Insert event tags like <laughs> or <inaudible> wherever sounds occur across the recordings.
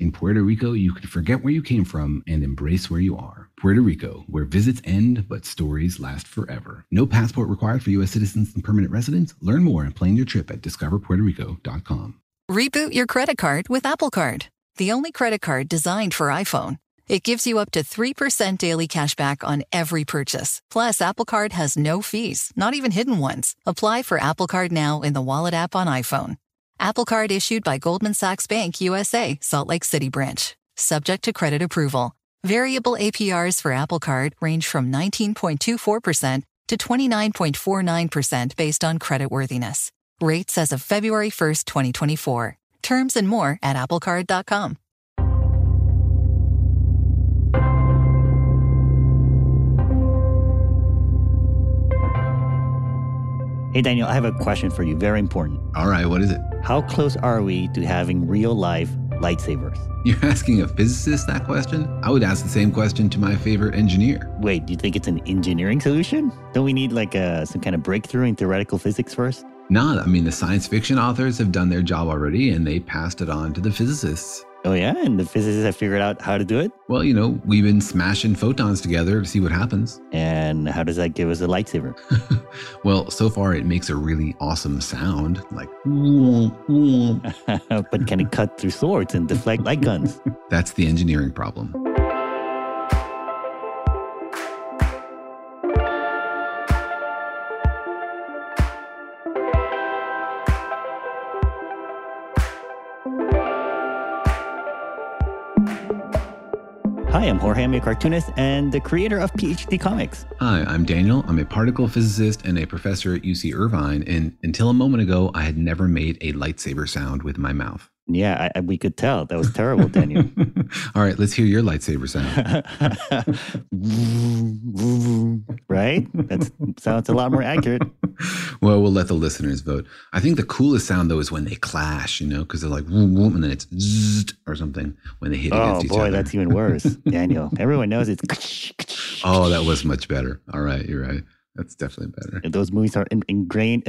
In Puerto Rico, you can forget where you came from and embrace where you are. Puerto Rico, where visits end but stories last forever. No passport required for U.S. citizens and permanent residents. Learn more and plan your trip at discoverpuertorico.com. Reboot your credit card with Apple Card, the only credit card designed for iPhone. It gives you up to 3% daily cash back on every purchase. Plus, Apple Card has no fees, not even hidden ones. Apply for Apple Card now in the Wallet app on iPhone. Apple Card issued by Goldman Sachs Bank USA, Salt Lake City branch. Subject to credit approval. Variable APRs for Apple Card range from 19.24% to 29.49% based on creditworthiness. Rates as of February 1st, 2024. Terms and more at applecard.com. Hey, Daniel, I have a question for you. Very important. All right, what is it? How close are we to having real life lightsabers? You're <laughs> asking a physicist that question? I would ask the same question to my favorite engineer. Wait, do you think it's an engineering solution? Don't we need like a, some kind of breakthrough in theoretical physics first? Not, I mean, the science fiction authors have done their job already and they passed it on to the physicists. Oh, yeah? And the physicists have figured out how to do it? Well, you know, we've been smashing photons together to see what happens. And how does that give us a lightsaber? <laughs> well, so far it makes a really awesome sound, like. <laughs> but can it cut through swords and deflect light guns? <laughs> That's the engineering problem. Hi, I'm Jorge. I'm a cartoonist and the creator of PhD Comics. Hi, I'm Daniel. I'm a particle physicist and a professor at UC Irvine. And until a moment ago, I had never made a lightsaber sound with my mouth. Yeah, I, we could tell. That was terrible, Daniel. <laughs> All right, let's hear your lightsaber sound. <laughs> right? That sounds a lot more accurate. well, we'll let the listeners vote. I think the coolest sound, though, is when they clash, you know, because they're like, and then it's zzzt or something when they hit oh, against each boy, other. that's even worse, <laughs> Daniel. Everyone knows it's. oh, that was much better. All right, you're right. That's definitely better. Those movies are ingrained,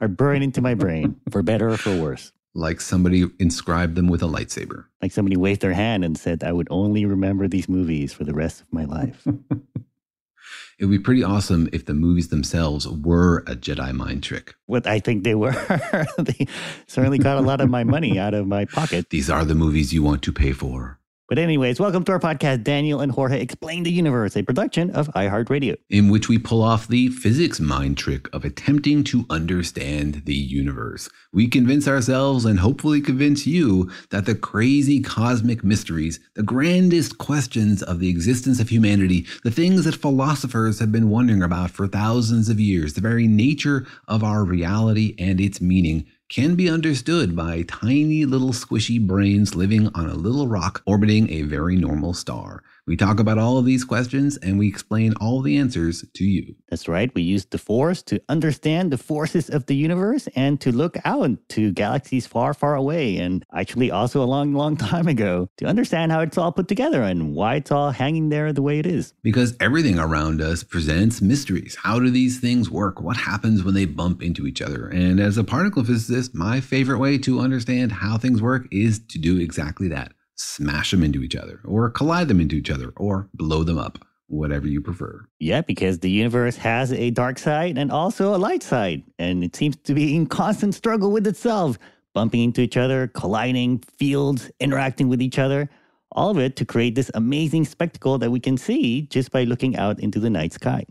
are burned into my brain, for better or for worse. Like somebody inscribed them with a lightsaber. Like somebody waved their hand and said, I would only remember these movies for the rest of my life. <laughs> it would be pretty awesome if the movies themselves were a Jedi mind trick. What I think they were. <laughs> they certainly got a lot of my money out of my pocket. These are the movies you want to pay for. But, anyways, welcome to our podcast, Daniel and Jorge Explain the Universe, a production of iHeartRadio. In which we pull off the physics mind trick of attempting to understand the universe. We convince ourselves and hopefully convince you that the crazy cosmic mysteries, the grandest questions of the existence of humanity, the things that philosophers have been wondering about for thousands of years, the very nature of our reality and its meaning, can be understood by tiny little squishy brains living on a little rock orbiting a very normal star. We talk about all of these questions and we explain all the answers to you. That's right. We use the Force to understand the forces of the universe and to look out to galaxies far, far away. And actually, also a long, long <laughs> time ago to understand how it's all put together and why it's all hanging there the way it is. Because everything around us presents mysteries. How do these things work? What happens when they bump into each other? And as a particle physicist, my favorite way to understand how things work is to do exactly that smash them into each other, or collide them into each other, or blow them up, whatever you prefer. Yeah, because the universe has a dark side and also a light side, and it seems to be in constant struggle with itself, bumping into each other, colliding, fields, interacting with each other. All of it to create this amazing spectacle that we can see just by looking out into the night sky.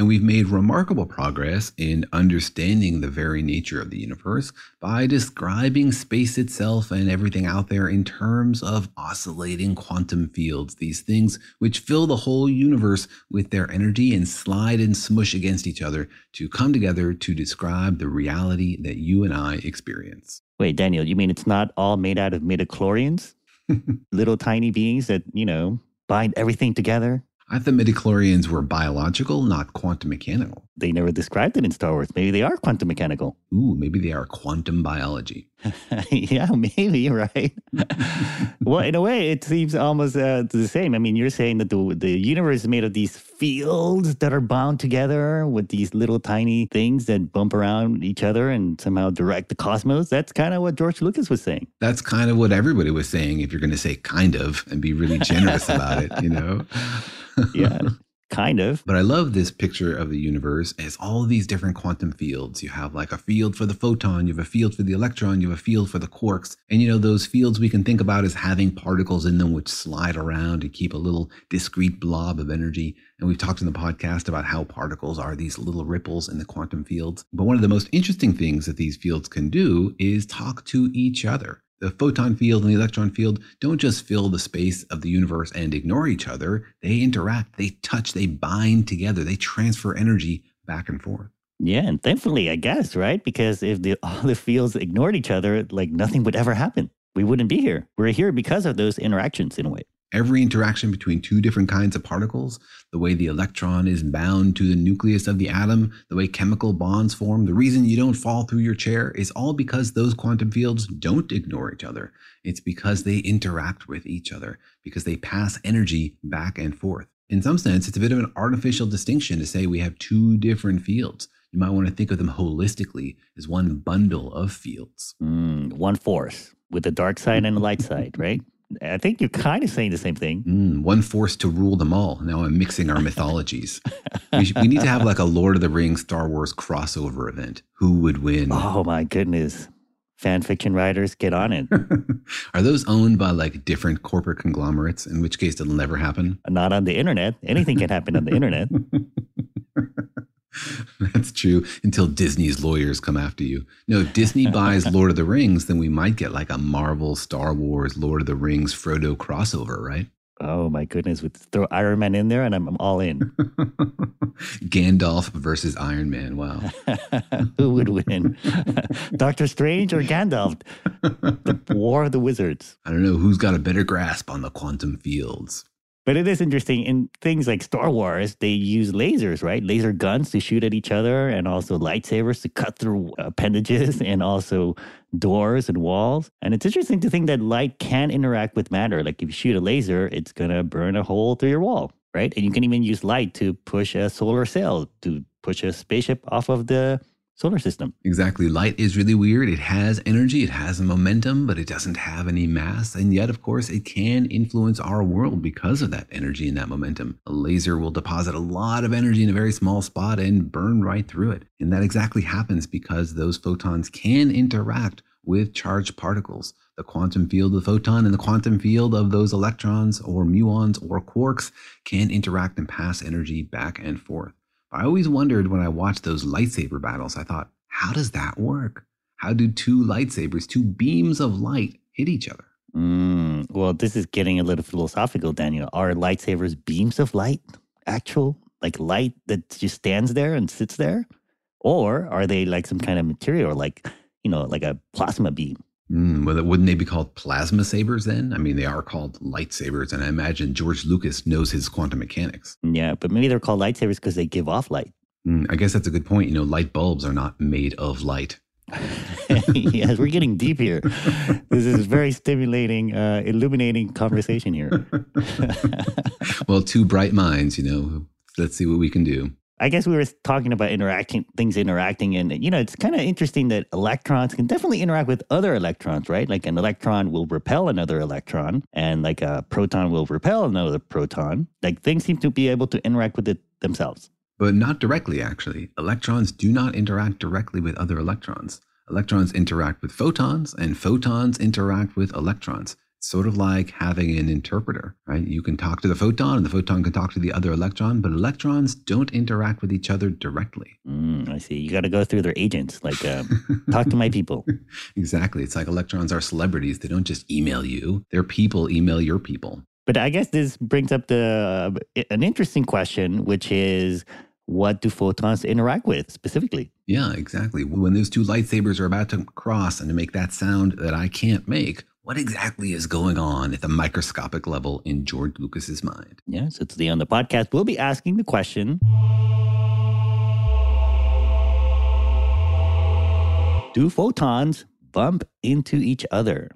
And we've made remarkable progress in understanding the very nature of the universe by describing space itself and everything out there in terms of oscillating quantum fields, these things which fill the whole universe with their energy and slide and smush against each other to come together to describe the reality that you and I experience. Wait, Daniel, you mean it's not all made out of midichlorians? <laughs> Little tiny beings that, you know, bind everything together? I thought the midichlorians were biological, not quantum mechanical. They never described it in Star Wars. Maybe they are quantum mechanical. Ooh, maybe they are quantum biology. <laughs> yeah, maybe, right? <laughs> well, in a way, it seems almost uh, the same. I mean, you're saying that the, the universe is made of these fields that are bound together with these little tiny things that bump around each other and somehow direct the cosmos. That's kind of what George Lucas was saying. That's kind of what everybody was saying, if you're going to say kind of and be really generous about it, you know? <laughs> yeah. <laughs> Kind of. But I love this picture of the universe as all these different quantum fields. You have like a field for the photon, you have a field for the electron, you have a field for the quarks. And you know, those fields we can think about as having particles in them which slide around and keep a little discrete blob of energy. And we've talked in the podcast about how particles are these little ripples in the quantum fields. But one of the most interesting things that these fields can do is talk to each other the photon field and the electron field don't just fill the space of the universe and ignore each other. They interact, they touch, they bind together, they transfer energy back and forth. Yeah, and thankfully, I guess, right? Because if the, <laughs> all the fields ignored each other, like nothing would ever happen. We wouldn't be here. We're here because of those interactions in a way every interaction between two different kinds of particles, the way the electron is bound to the nucleus of the atom, the way chemical bonds form, the reason you don't fall through your chair is all because those quantum fields don't ignore each other. It's because they interact with each other, because they pass energy back and forth. In some sense, it's a bit of an artificial distinction to say we have two different fields. You might want to think of them holistically as one bundle of fields. Mm, one force with the dark side and the light side, right? I think you're kind of saying the same thing. Mm, one force to rule them all. Now I'm mixing our mythologies. we, should, we, need to have like a Lord of the Rings Star Wars crossover event. Who would win? Oh my goodness. Fan fiction writers, get on it. <laughs> Are those owned by like different corporate conglomerates? In which case, it'll never happen. Not on the internet. Anything can happen on the internet. <laughs> <laughs> That's true until Disney's lawyers come after you. No, if Disney buys <laughs> Lord of the Rings, then we might get like a Marvel, Star Wars, Lord of the Rings, Frodo crossover, right? Oh my goodness! With throw Iron Man in there, and I'm, I'm all in. <laughs> Gandalf versus Iron Man. Wow, who would win, Doctor Strange or Gandalf? The War of the Wizards. I don't know who's got a better grasp on the quantum fields. But it is interesting in things like Star Wars, they use lasers, right? Laser guns to shoot at each other and also lightsabers to cut through uh, appendages <laughs> and also doors and walls. And it's interesting to think that light can interact with matter. Like if you shoot a laser, it's going to burn a hole through your wall, right? And you can even use light to push a solar sail to push a spaceship off of the solar system. Exactly. Light is really weird. It has energy, it has momentum, but it doesn't have any mass. And yet, of course, it can influence our world because of that energy and that momentum. A laser will deposit a lot of energy in a very small spot and burn right through it. And that exactly happens because those photons can interact with charged particles. The quantum field of the photon and the quantum field of those electrons or muons or quarks can interact and pass energy back and forth. I always wondered when I watched those lightsaber battles, I thought, how does that work? How do two lightsabers, two beams of light, hit each other? Mm, well, this is getting a little philosophical, Daniel. Are lightsabers beams of light, actual, like light that just stands there and sits there? Or are they like some kind of material, like you know, like a plasma beam. Mm, well, wouldn't they be called plasma sabers then? I mean, they are called lightsabers, and I imagine George Lucas knows his quantum mechanics. Yeah, but maybe they're called lightsabers because they give off light. Mm, I guess that's a good point. You know, light bulbs are not made of light. <laughs> yes, we're getting deep here. <laughs> This is very stimulating, uh, illuminating conversation here. <laughs> well, two bright minds, you know. Let's see what we can do. I guess we were talking about interacting, things interacting, and you know, it's kind of interesting that electrons can definitely interact with other electrons, right? Like an electron will repel another electron, and like a proton will repel another proton. Like things seem to be able to interact with it themselves. But not directly, actually. Electrons do not interact directly with other electrons. Electrons interact with photons, and photons interact with electrons sort of like having an interpreter, right? You can talk to the photon and the photon can talk to the other electron, but electrons don't interact with each other directly. Mm, I see. You got to go through their agents, like um, <laughs> talk to my people. Exactly. It's like electrons are celebrities. They don't just email you, their people email your people. But I guess this brings up the uh, an interesting question, which is what do photons interact with specifically? Yeah, exactly. When those two lightsabers are about to cross and to make that sound that I can't make, what exactly is going on at the microscopic level in George Lucas's mind? Yes, it's the on the podcast. We'll be asking the question Do photons bump into each other?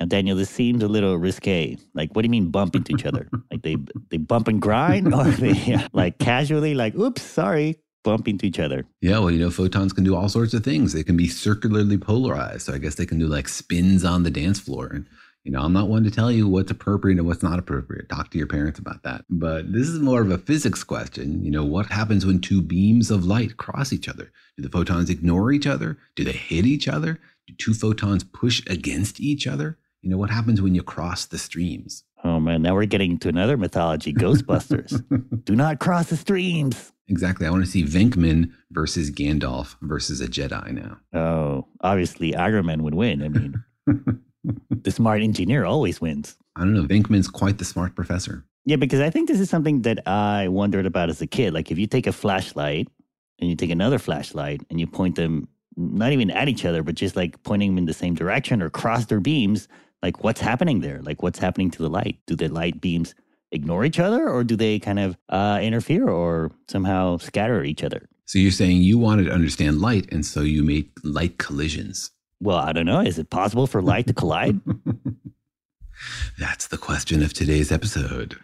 Now, Daniel, this seems a little risque. Like, what do you mean bump into each other? <laughs> Like they they bump and grind, <laughs> or they like casually, like, oops, sorry, bump into each other. Yeah, well, you know, photons can do all sorts of things. They can be circularly polarized. So I guess they can do like spins on the dance floor. And, you know, I'm not one to tell you what's appropriate and what's not appropriate. Talk to your parents about that. But this is more of a physics question. You know, what happens when two beams of light cross each other? Do the photons ignore each other? Do they hit each other? Do two photons push against each other? You know, what happens when you cross the streams? Oh man, now we're getting to another mythology, Ghostbusters. <laughs> Do not cross the streams. Exactly. I want to see Venkman versus Gandalf versus a Jedi now. Oh, obviously Iron Man would win. I mean, <laughs> the smart engineer always wins. I don't know. Venkman's quite the smart professor. Yeah, because I think this is something that I wondered about as a kid. Like if you take a flashlight and you take another flashlight and you point them not even at each other, but just like pointing them in the same direction or cross their beams, like what's happening there? Like what's happening to the light? Do the light beams ignore each other or do they kind of uh, interfere or somehow scatter each other? So you're saying you wanted to understand light and so you made light collisions. Well, I don't know. Is it possible for light to collide? <laughs> That's the question of today's episode.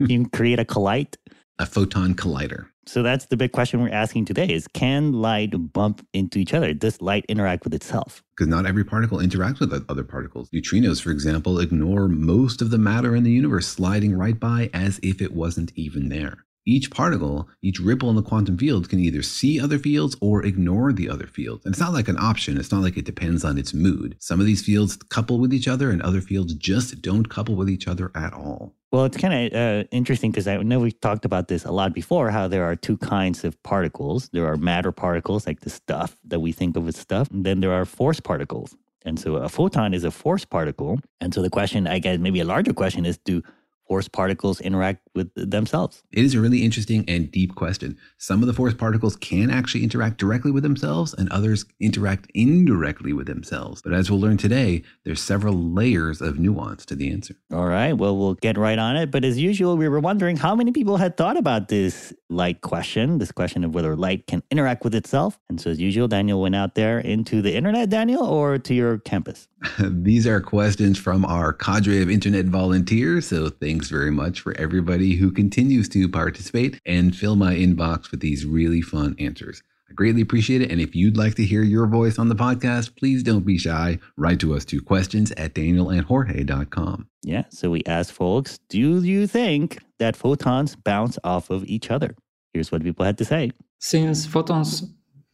you can create a collide? A photon collider. So that's the big question we're asking today is can light bump into each other? Does light interact with itself? Because not every particle interacts with other particles. Neutrinos, for example, ignore most of the matter in the universe sliding right by as if it wasn't even there. Each particle, each ripple in the quantum field can either see other fields or ignore the other fields. And it's not like an option, it's not like it depends on its mood. Some of these fields couple with each other, and other fields just don't couple with each other at all. Well, it's kind of uh, interesting because I know we've talked about this a lot before how there are two kinds of particles. There are matter particles, like the stuff that we think of as stuff, and then there are force particles. And so a photon is a force particle. And so the question, I guess, maybe a larger question is do force particles interact with themselves? It is a really interesting and deep question. Some of the force particles can actually interact directly with themselves, and others interact indirectly with themselves. But as we'll learn today, there's several layers of nuance to the answer. All right. Well, we'll get right on it. But as usual, we were wondering how many people had thought about this light question, this question of whether light can interact with itself. And so, as usual, Daniel went out there into the internet, Daniel, or to your campus? <laughs> These are questions from our cadre of internet volunteers. So, thanks very much for everybody who continues to participate and fill my inbox with these really fun answers. I greatly appreciate it. And if you'd like to hear your voice on the podcast, please don't be shy. Write to us to questions at danielandjorge.com. Yeah. So we asked folks, do you think that photons bounce off of each other? Here's what people had to say. Since photons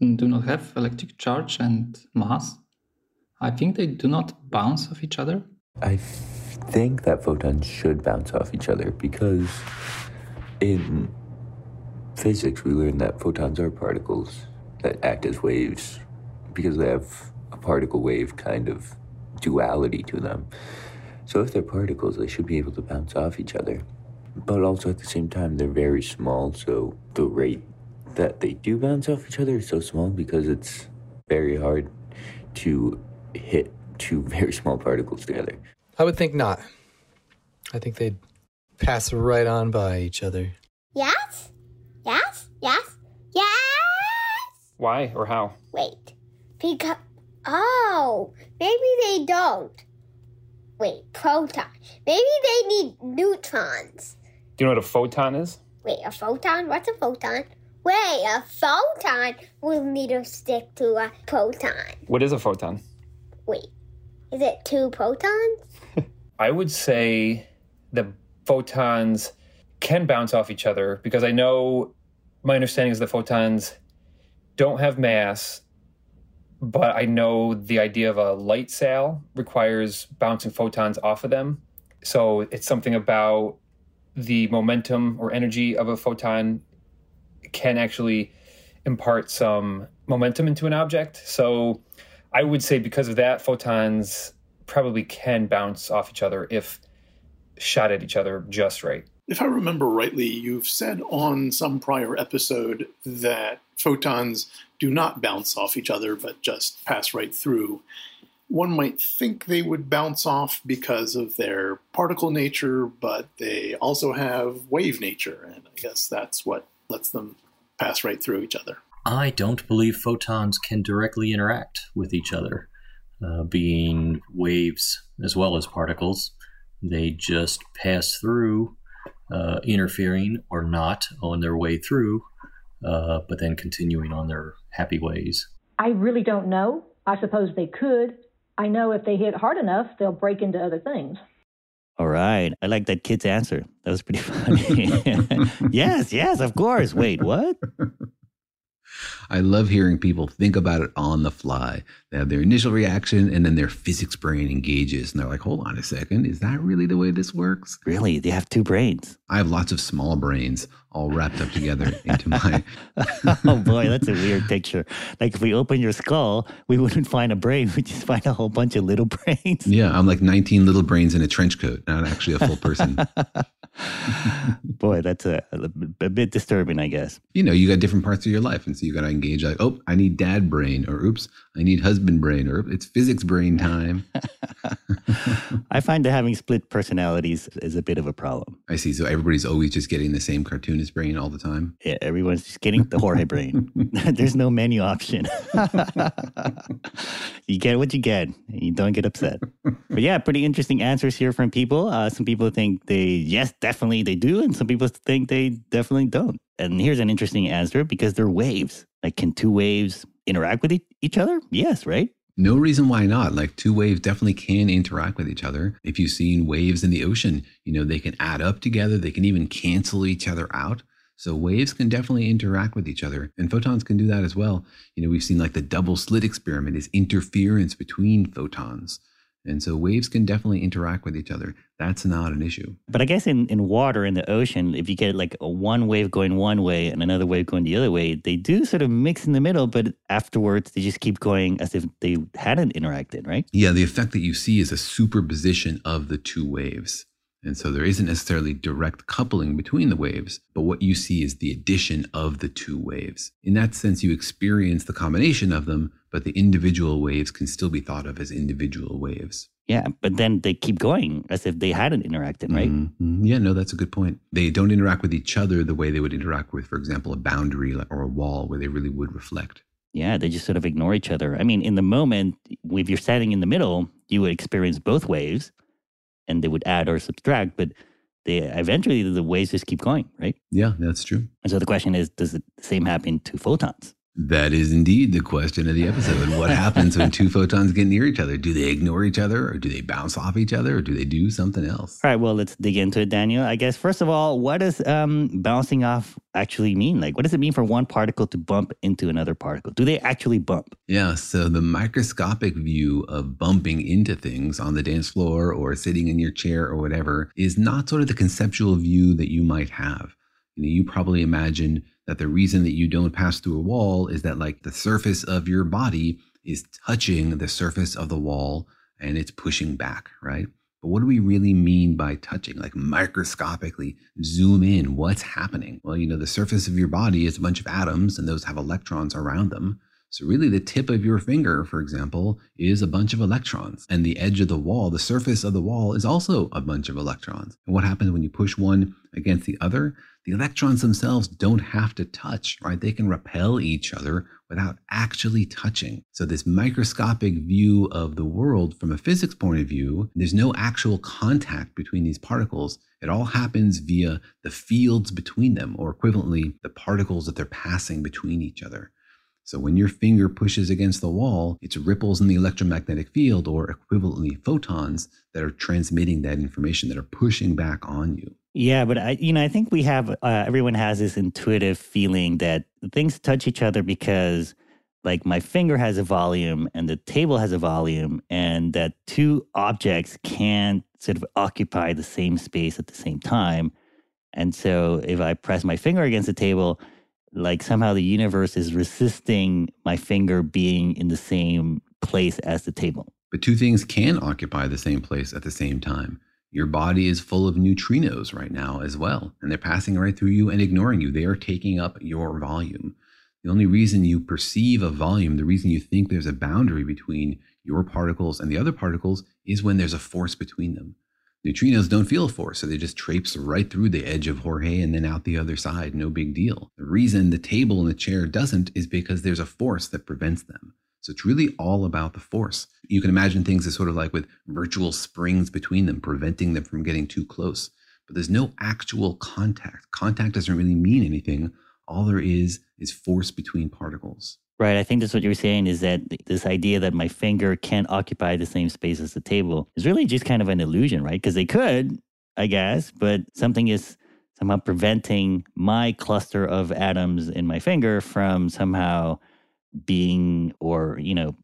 do not have electric charge and mass, I think they do not bounce off each other. I think that photons should bounce off each other because in physics we learned that photons are particles that act as waves because they have a particle wave kind of duality to them. So if they're particles, they should be able to bounce off each other. But also at the same time, they're very small, so the rate that they do bounce off each other is so small because it's very hard to hit two <laughs> very small particles together. I would think not. I think they'd pass right on by each other. Yes? Yes? Yes? Yes! Why or how? Wait. Because. Oh, maybe they don't. Wait, proton. Maybe they need neutrons. Do you know what a photon is? Wait, a photon? What's a photon? Wait, a photon will need to stick to a proton. What is a photon? Wait, is it two protons? I would say the photons can bounce off each other because I know my understanding is the photons don't have mass, but I know the idea of a light sail requires bouncing photons off of them. So it's something about the momentum or energy of a photon can actually impart some momentum into an object. So I would say because of that, photons probably can bounce off each other if shot at each other just right. If I remember rightly, you've said on some prior episode that photons do not bounce off each other but just pass right through. One might think they would bounce off because of their particle nature, but they also have wave nature, and I guess that's what lets them pass right through each other. I don't believe photons can directly interact with each other, uh, being waves as well as particles. They just pass through, uh, interfering or not on their way through, uh, but then continuing on their happy ways. I really don't know. I suppose they could. I know if they hit hard enough, they'll break into other things. All right. I like that kid's answer. That was pretty <laughs> funny. <laughs> yes, yes, of course. Wait, what? I love hearing people think about it on the fly. They have their initial reaction and then their physics brain engages and they're like, hold on a second, is that really the way this works? Really? They have two brains. I have lots of small brains all wrapped up together into my. <laughs> oh boy, that's a weird picture. Like if we open your skull, we wouldn't find a brain, <laughs> we'd just find a whole bunch of little brains. Yeah, I'm like 19 little brains in a trench coat, not actually a full person. <laughs> <laughs> boy, that's a, a, a, bit disturbing, I guess. You know, you got different parts of your life. And so you got to engage like, oh, I need dad brain, or oops, I need husband brain, or it's physics brain time. <laughs> I find that having split personalities is a bit of a problem. I see. So everybody's always just getting the same cartoonist brain all the time. Yeah, everyone's just getting the Jorge brain. <laughs> <laughs> There's no menu option. you get what you get. You don't get upset. But yeah, pretty interesting answers here from people. Uh, some people think they, yes, definitely they do. And some people think they definitely don't. And here's an interesting answer because they're waves. Like, can two waves interact with each other? Yes, right? No reason why not. Like two waves definitely can interact with each other. If you've seen waves in the ocean, you know, they can add up together, they can even cancel each other out. So waves can definitely interact with each other, and photons can do that as well. You know, we've seen like the double slit experiment is interference between photons. And so waves can definitely interact with each other. That's not an issue. But I guess in, in water, in the ocean, if you get like a one wave going one way and another wave going the other way, they do sort of mix in the middle, but afterwards they just keep going as if they hadn't interacted, right? Yeah, the effect that you see is a superposition of the two waves. And so there isn't necessarily direct coupling between the waves, but what you see is the addition of the two waves. In that sense, you experience the combination of them, but the individual waves can still be thought of as individual waves. Yeah, but then they keep going as if they hadn't interacted, right? Mm-hmm. Yeah, no, that's a good point. They don't interact with each other the way they would interact with, for example, a boundary or a wall where they really would reflect. Yeah, they just sort of ignore each other. I mean, in the moment, if you're standing in the middle, you would experience both waves and they would add or subtract, but they eventually the waves just keep going, right? Yeah, that's true. And so the question is, does the same happen to photons? That is indeed the question of the episode. What <laughs> happens when two photons get near each other? Do they ignore each other or do they bounce off each other or do they do something else? All right, well, let's dig into it, Daniel. I guess, first of all, what does um, bouncing off actually mean? Like, what does it mean for one particle to bump into another particle? Do they actually bump? Yeah, so the microscopic view of bumping into things on the dance floor or sitting in your chair or whatever is not sort of the conceptual view that you might have. You, probably imagine that the reason that you don't pass through a wall is that like the surface of your body is touching the surface of the wall and it's pushing back, right? But what do we really mean by touching? Like microscopically zoom in, what's happening? Well, you know, the surface of your body is a bunch of atoms and those have electrons around them. So, really, the tip of your finger, for example, is a bunch of electrons. And the edge of the wall, the surface of the wall, is also a bunch of electrons. And what happens when you push one against the other? The electrons themselves don't have to touch, right? They can repel each other without actually touching. So, this microscopic view of the world from a physics point of view, there's no actual contact between these particles. It all happens via the fields between them, or equivalently, the particles that they're passing between each other. So when your finger pushes against the wall, it's ripples in the electromagnetic field or equivalently photons that are transmitting that information that are pushing back on you. Yeah, but I, you know, I think we have uh, everyone has this intuitive feeling that things touch each other because, like, my finger has a volume and the table has a volume, and that two objects can't sort of occupy the same space at the same time. And so, if I press my finger against the table, like somehow the universe is resisting my finger being in the same place as the table. But two things can occupy the same place at the same time. Your body is full of neutrinos right now as well, and they're passing right through you and ignoring you. They are taking up your volume. The only reason you perceive a volume, the reason you think there's a boundary between your particles and the other particles, is when there's a force between them. Neutrinos don't feel a force, so they just traipse right through the edge of Jorge and then out the other side. No big deal. The reason the table and the chair doesn't is because there's a force that prevents them. So it's really all about the force. You can imagine things as sort of like with virtual springs between them, preventing them from getting too close. But there's no actual contact. Contact doesn't really mean anything. All there is is force between particles. Right. I think that's what you're saying is that this idea that my finger can't occupy the same space as the table is really just kind of an illusion, right? Because they could, I guess, but something is somehow preventing my cluster of atoms in my finger from somehow being or, you know,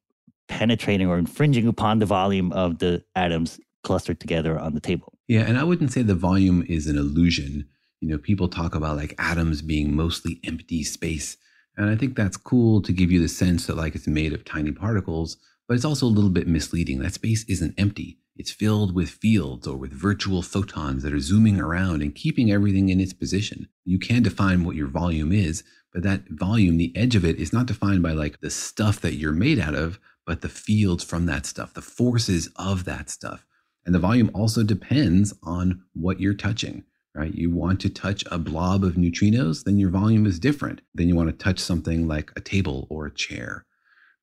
penetrating or infringing upon the volume of the atoms clustered together on the table. Yeah. And I wouldn't say the volume is an illusion. You know, people talk about like atoms being mostly empty space. And I think that's cool to give you the sense that like it's made of tiny particles, but it's also a little bit misleading. That space isn't empty. It's filled with fields or with virtual photons that are zooming around and keeping everything in its position. You can define what your volume is, but that volume, the edge of it, is not defined by like the stuff that you're made out of, but the fields from that stuff, the forces of that stuff. And the volume also depends on what you're touching right? You want to touch a blob of neutrinos, then your volume is different. Then you want to touch something like a table or a chair,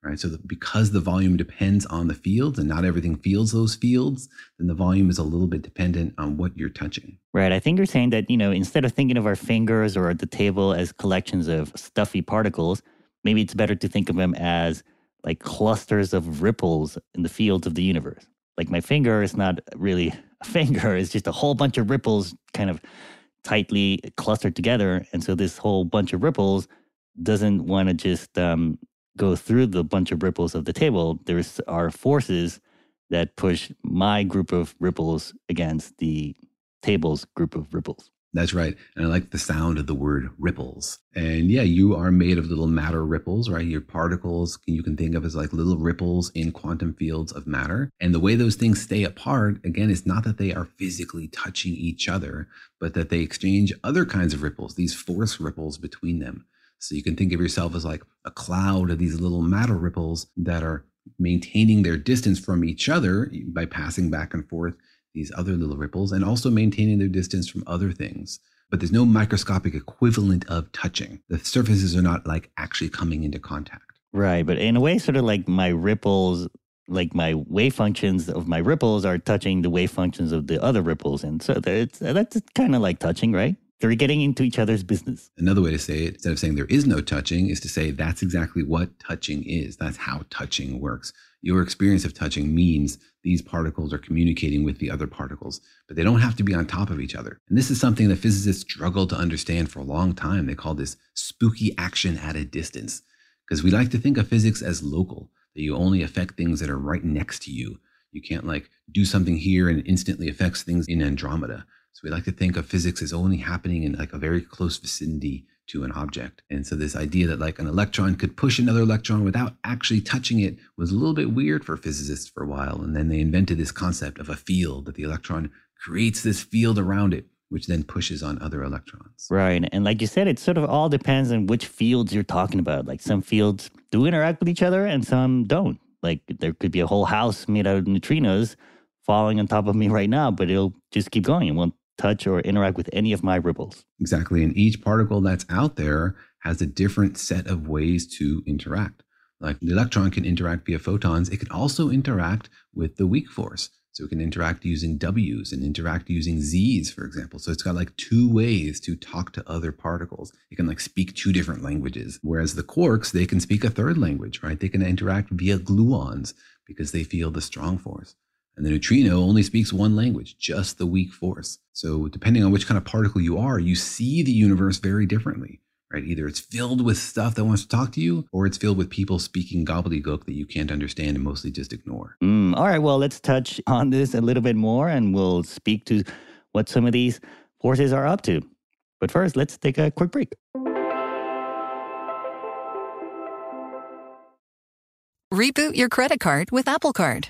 right? So because the volume depends on the fields and not everything feels those fields, then the volume is a little bit dependent on what you're touching. Right. I think you're saying that, you know, instead of thinking of our fingers or the table as collections of stuffy particles, maybe it's better to think of them as like clusters of ripples in the fields of the universe. Like my finger is not really a <laughs> finger it's just a whole bunch of ripples kind of tightly clustered together. And so this whole bunch of ripples doesn't want to just um, go through the bunch of ripples of the table. There's are forces that push my group of ripples against the table's group of ripples. That's right. And I like the sound of the word ripples. And yeah, you are made of little matter ripples, right? Your particles you can think of as like little ripples in quantum fields of matter. And the way those things stay apart, again, is not that they are physically touching each other, but that they exchange other kinds of ripples, these force ripples between them. So you can think of yourself as like a cloud of these little matter ripples that are maintaining their distance from each other by passing back and forth these other little ripples and also maintaining their distance from other things. But there's no microscopic equivalent of touching. The surfaces are not like actually coming into contact. Right. But in a way, sort of like my ripples, like my wave functions of my ripples are touching the wave functions of the other ripples. And so that's, that's kind of like touching, right? They're getting into each other's business. Another way to say it, instead of saying there is no touching, is to say that's exactly what touching is. That's how touching works. Your experience of touching means these particles are communicating with the other particles, but they don't have to be on top of each other. And this is something that physicists struggled to understand for a long time. They call this spooky action at a distance, because we like to think of physics as local, that you only affect things that are right next to you. You can't like do something here and instantly affects things in Andromeda. So we like to think of physics as only happening in like a very close vicinity to an object. And so this idea that like an electron could push another electron without actually touching it was a little bit weird for physicists for a while. And then they invented this concept of a field that the electron creates this field around it which then pushes on other electrons. Right. And like you said, it sort of all depends on which fields you're talking about. Like some fields do interact with each other and some don't. Like there could be a whole house made out of neutrinos falling on top of me right now, but it'll just keep going. It won't touch or interact with any of my ripples. Exactly. And each particle that's out there has a different set of ways to interact. Like the electron can interact via photons, it can also interact with the weak force. So it can interact using W's and interact using Z's, for example. So it's got like two ways to talk to other particles. It can like speak two different languages. Whereas the quarks, they can speak a third language, right? They can interact via gluons because they feel the strong force. And the neutrino only speaks one language, just the weak force. So depending on which kind of particle you are, you see the universe very differently right? Either it's filled with stuff that wants to talk to you, or it's filled with people speaking gobbledygook that you can't understand and mostly just ignore. Mm, all right, well, let's touch on this a little bit more and we'll speak to what some of these forces are up to. But first, let's take a quick break. Reboot your credit card with Apple Card,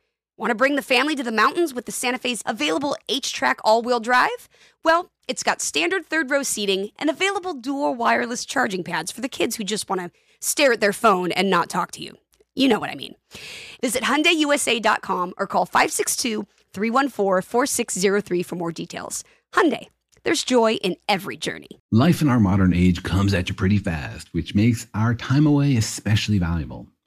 Want to bring the family to the mountains with the Santa Fe's available HTRAC all-wheel drive? Well, it's got standard third row seating and available dual wireless charging pads for the kids who just want to stare at their phone and not talk to you. You know what I mean. Visit HyundaiUSA.com or call 562-314-4603 for more details. Hyundai, there's joy in every journey. Life in our modern age comes at you pretty fast, which makes our time away especially valuable.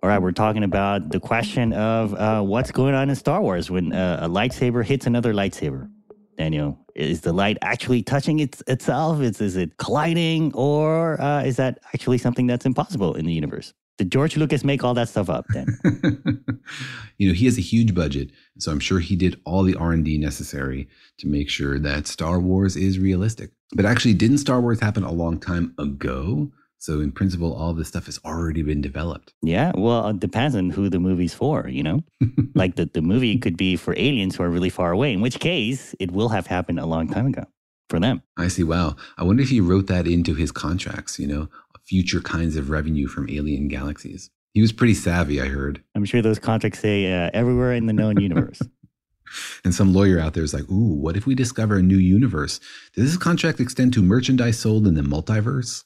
All right, we're talking about the question of uh, what's going on in Star Wars when uh, a lightsaber hits another lightsaber. Daniel, is the light actually touching its, itself? Is, is it colliding? Or uh, is that actually something that's impossible in the universe? Did George Lucas make all that stuff up then? <laughs> you know, he has a huge budget, so I'm sure he did all the R&D necessary to make sure that Star Wars is realistic. But actually, didn't Star Wars happen a long time ago? So in principle, all this stuff has already been developed. Yeah, well, it depends on who the movie's for, you know? <laughs> like the, the movie could be for aliens who are really far away, in which case it will have happened a long time ago for them. I see. Wow. I wonder if he wrote that into his contracts, you know, future kinds of revenue from alien galaxies. He was pretty savvy, I heard. I'm sure those contracts say uh, everywhere in the known <laughs> universe. and some lawyer out there is like, ooh, what if we discover a new universe? Does this contract extend to merchandise sold in the multiverse?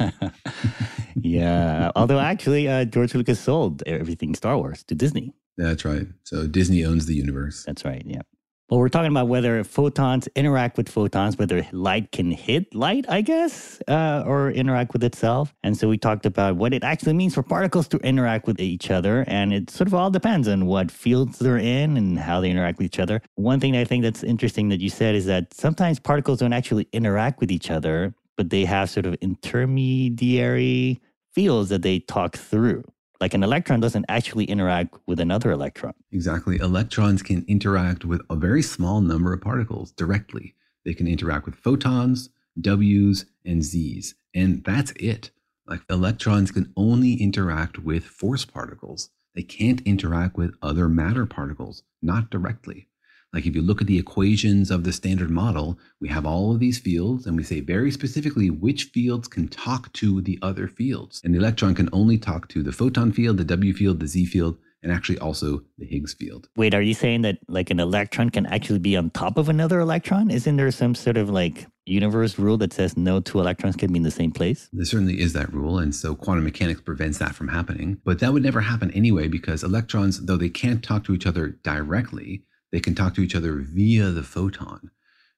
<laughs> yeah. Although actually, uh, George Lucas sold everything Star Wars to Disney. That's right. So Disney owns the universe. That's right. Yeah. Well, we're talking about whether photons interact with photons, whether light can hit light, I guess, uh, or interact with itself. And so we talked about what it actually means for particles to interact with each other. And it sort of all depends on what fields they're in and how they interact with each other. One thing I think that's interesting that you said is that sometimes particles don't actually interact with each other, but they have sort of intermediary fields that they talk through. Like an electron doesn't actually interact with another electron. Exactly. Electrons can interact with a very small number of particles directly. They can interact with photons, W's, and Z's. And that's it. Like electrons can only interact with force particles. They can't interact with other matter particles, not directly. Like if you look at the equations of the standard model, we have all of these fields and we say very specifically which fields can talk to the other fields. And the electron can only talk to the photon field, the W field, the Z field, and actually also the Higgs field. Wait, are you saying that like an electron can actually be on top of another electron? Isn't there some sort of like universe rule that says no two electrons can be in the same place? There certainly is that rule. And so quantum mechanics prevents that from happening. But that would never happen anyway because electrons, though they can't talk to each other directly, they can talk to each other via the photon.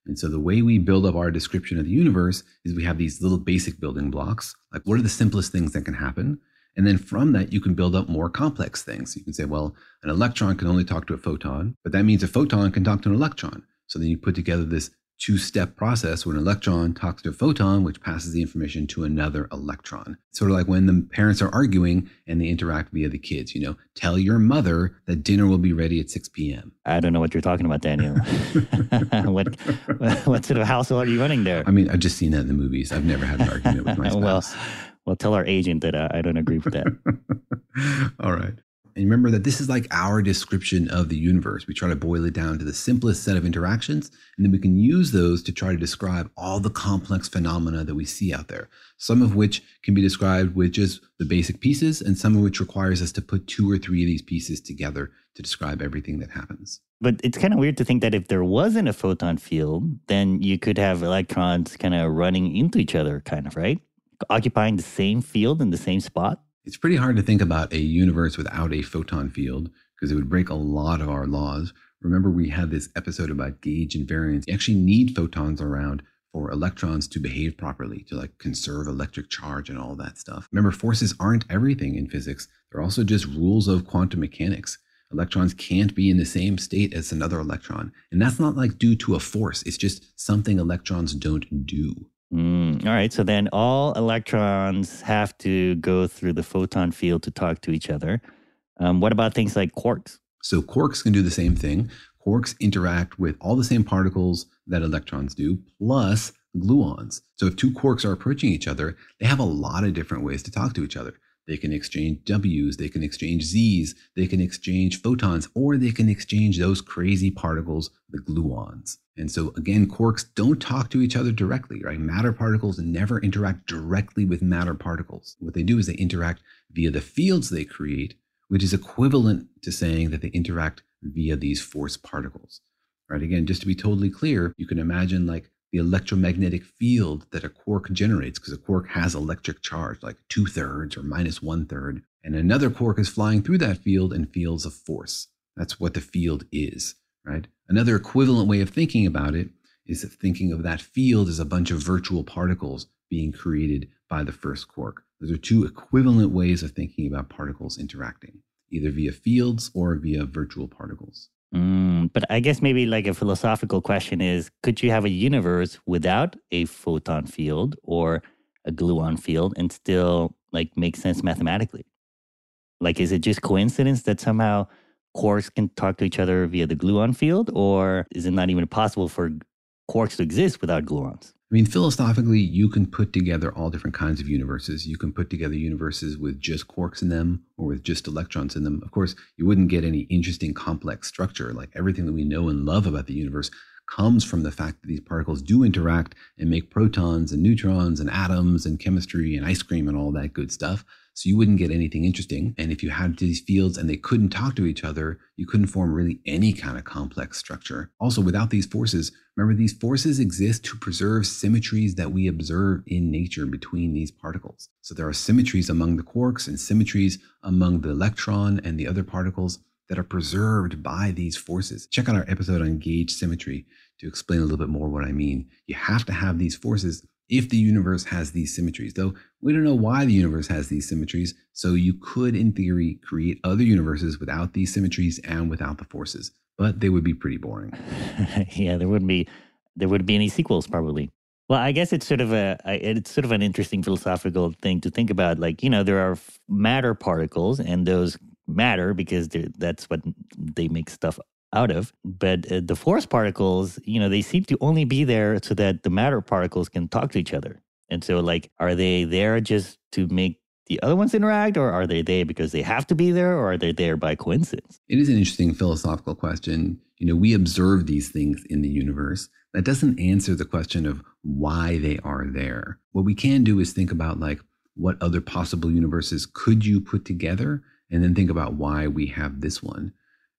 And so the way we build up our description of the universe is we have these little basic building blocks. Like, what are the simplest things that can happen? And then from that, you can build up more complex things. You can say, well, an electron can only talk to a photon, but that means a photon can talk to an electron. So then you put together this two step process where an electron talks to a photon, which passes the information to another electron. Sort of like when the parents are arguing and they interact via the kids, you know, tell your mother that dinner will be ready at 6 p.m. I don't know what you're talking about, Daniel. <laughs> what, what sort of household are you running there? I mean, I've just seen that in the movies. I've never had an argument with my <laughs> spouse. well, well, tell our agent that uh, I don't agree with that. <laughs> All right. And remember that this is like our description of the universe. We try to boil it down to the simplest set of interactions, and then we can use those to try to describe all the complex phenomena that we see out there. Some of which can be described with just the basic pieces, and some of which requires us to put two or three of these pieces together to describe everything that happens. But it's kind of weird to think that if there wasn't a photon field, then you could have electrons kind of running into each other, kind of, right? Occupying the same field in the same spot. It's pretty hard to think about a universe without a photon field because it would break a lot of our laws. Remember, we had this episode about gauge invariance. You actually need photons around for electrons to behave properly, to like conserve electric charge and all that stuff. Remember, forces aren't everything in physics, they're also just rules of quantum mechanics. Electrons can't be in the same state as another electron. And that's not like due to a force, it's just something electrons don't do. Mm, all right. So then all electrons have to go through the photon field to talk to each other. Um, what about things like quarks? So quarks can do the same thing. Quarks interact with all the same particles that electrons do, plus gluons. So if two quarks are approaching each other, they have a lot of different ways to talk to each other. They can exchange W's, they can exchange Z's, they can exchange photons, or they can exchange those crazy particles, the gluons. And so again, quarks don't talk to each other directly, right? Matter particles never interact directly with matter particles. What they do is they interact via the fields they create, which is equivalent to saying that they interact via these force particles. Right? Again, just to be totally clear, you can imagine like the electromagnetic field that a quark generates, because a quark has electric charge, like two thirds or minus one third. And another quark is flying through that field and feels a force. That's what the field is, right? Another equivalent way of thinking about it is thinking of that field as a bunch of virtual particles being created by the first quark. Those are two equivalent ways of thinking about particles interacting, either via fields or via virtual particles. Mm, but I guess maybe like a philosophical question is could you have a universe without a photon field or a gluon field and still like make sense mathematically? Like, is it just coincidence that somehow quarks can talk to each other via the gluon field, or is it not even possible for quarks to exist without gluons? I mean, philosophically, you can put together all different kinds of universes. You can put together universes with just quarks in them or with just electrons in them. Of course, you wouldn't get any interesting complex structure. Like everything that we know and love about the universe comes from the fact that these particles do interact and make protons and neutrons and atoms and chemistry and ice cream and all that good stuff. So you wouldn't get anything interesting. And if you had these fields and they couldn't talk to each other, you couldn't form really any kind of complex structure. Also, without these forces, remember these forces exist to preserve symmetries that we observe in nature between these particles. So there are symmetries among the quarks and symmetries among the electron and the other particles that are preserved by these forces. Check out our episode on gauge symmetry to explain a little bit more what I mean. You have to have these forces if the universe has these symmetries, though we don't know why the universe has these symmetries. So you could, in theory, create other universes without these symmetries and without the forces, but they would be pretty boring. <laughs> yeah, there wouldn't be there wouldn't be any sequels probably. Well, I guess it's sort of a it's sort of an interesting philosophical thing to think about. Like you know, there are matter particles, and those matter because that's what they make stuff out of. But uh, the force particles, you know, they seem to only be there so that the matter particles can talk to each other. And so, like, are they there just to make the other ones interact, or are they there because they have to be there, or are they there by coincidence? It is an interesting philosophical question. You know, we observe these things in the universe. That doesn't answer the question of why they are there. What we can do is think about, like, what other possible universes could you put together, and then think about why we have this one.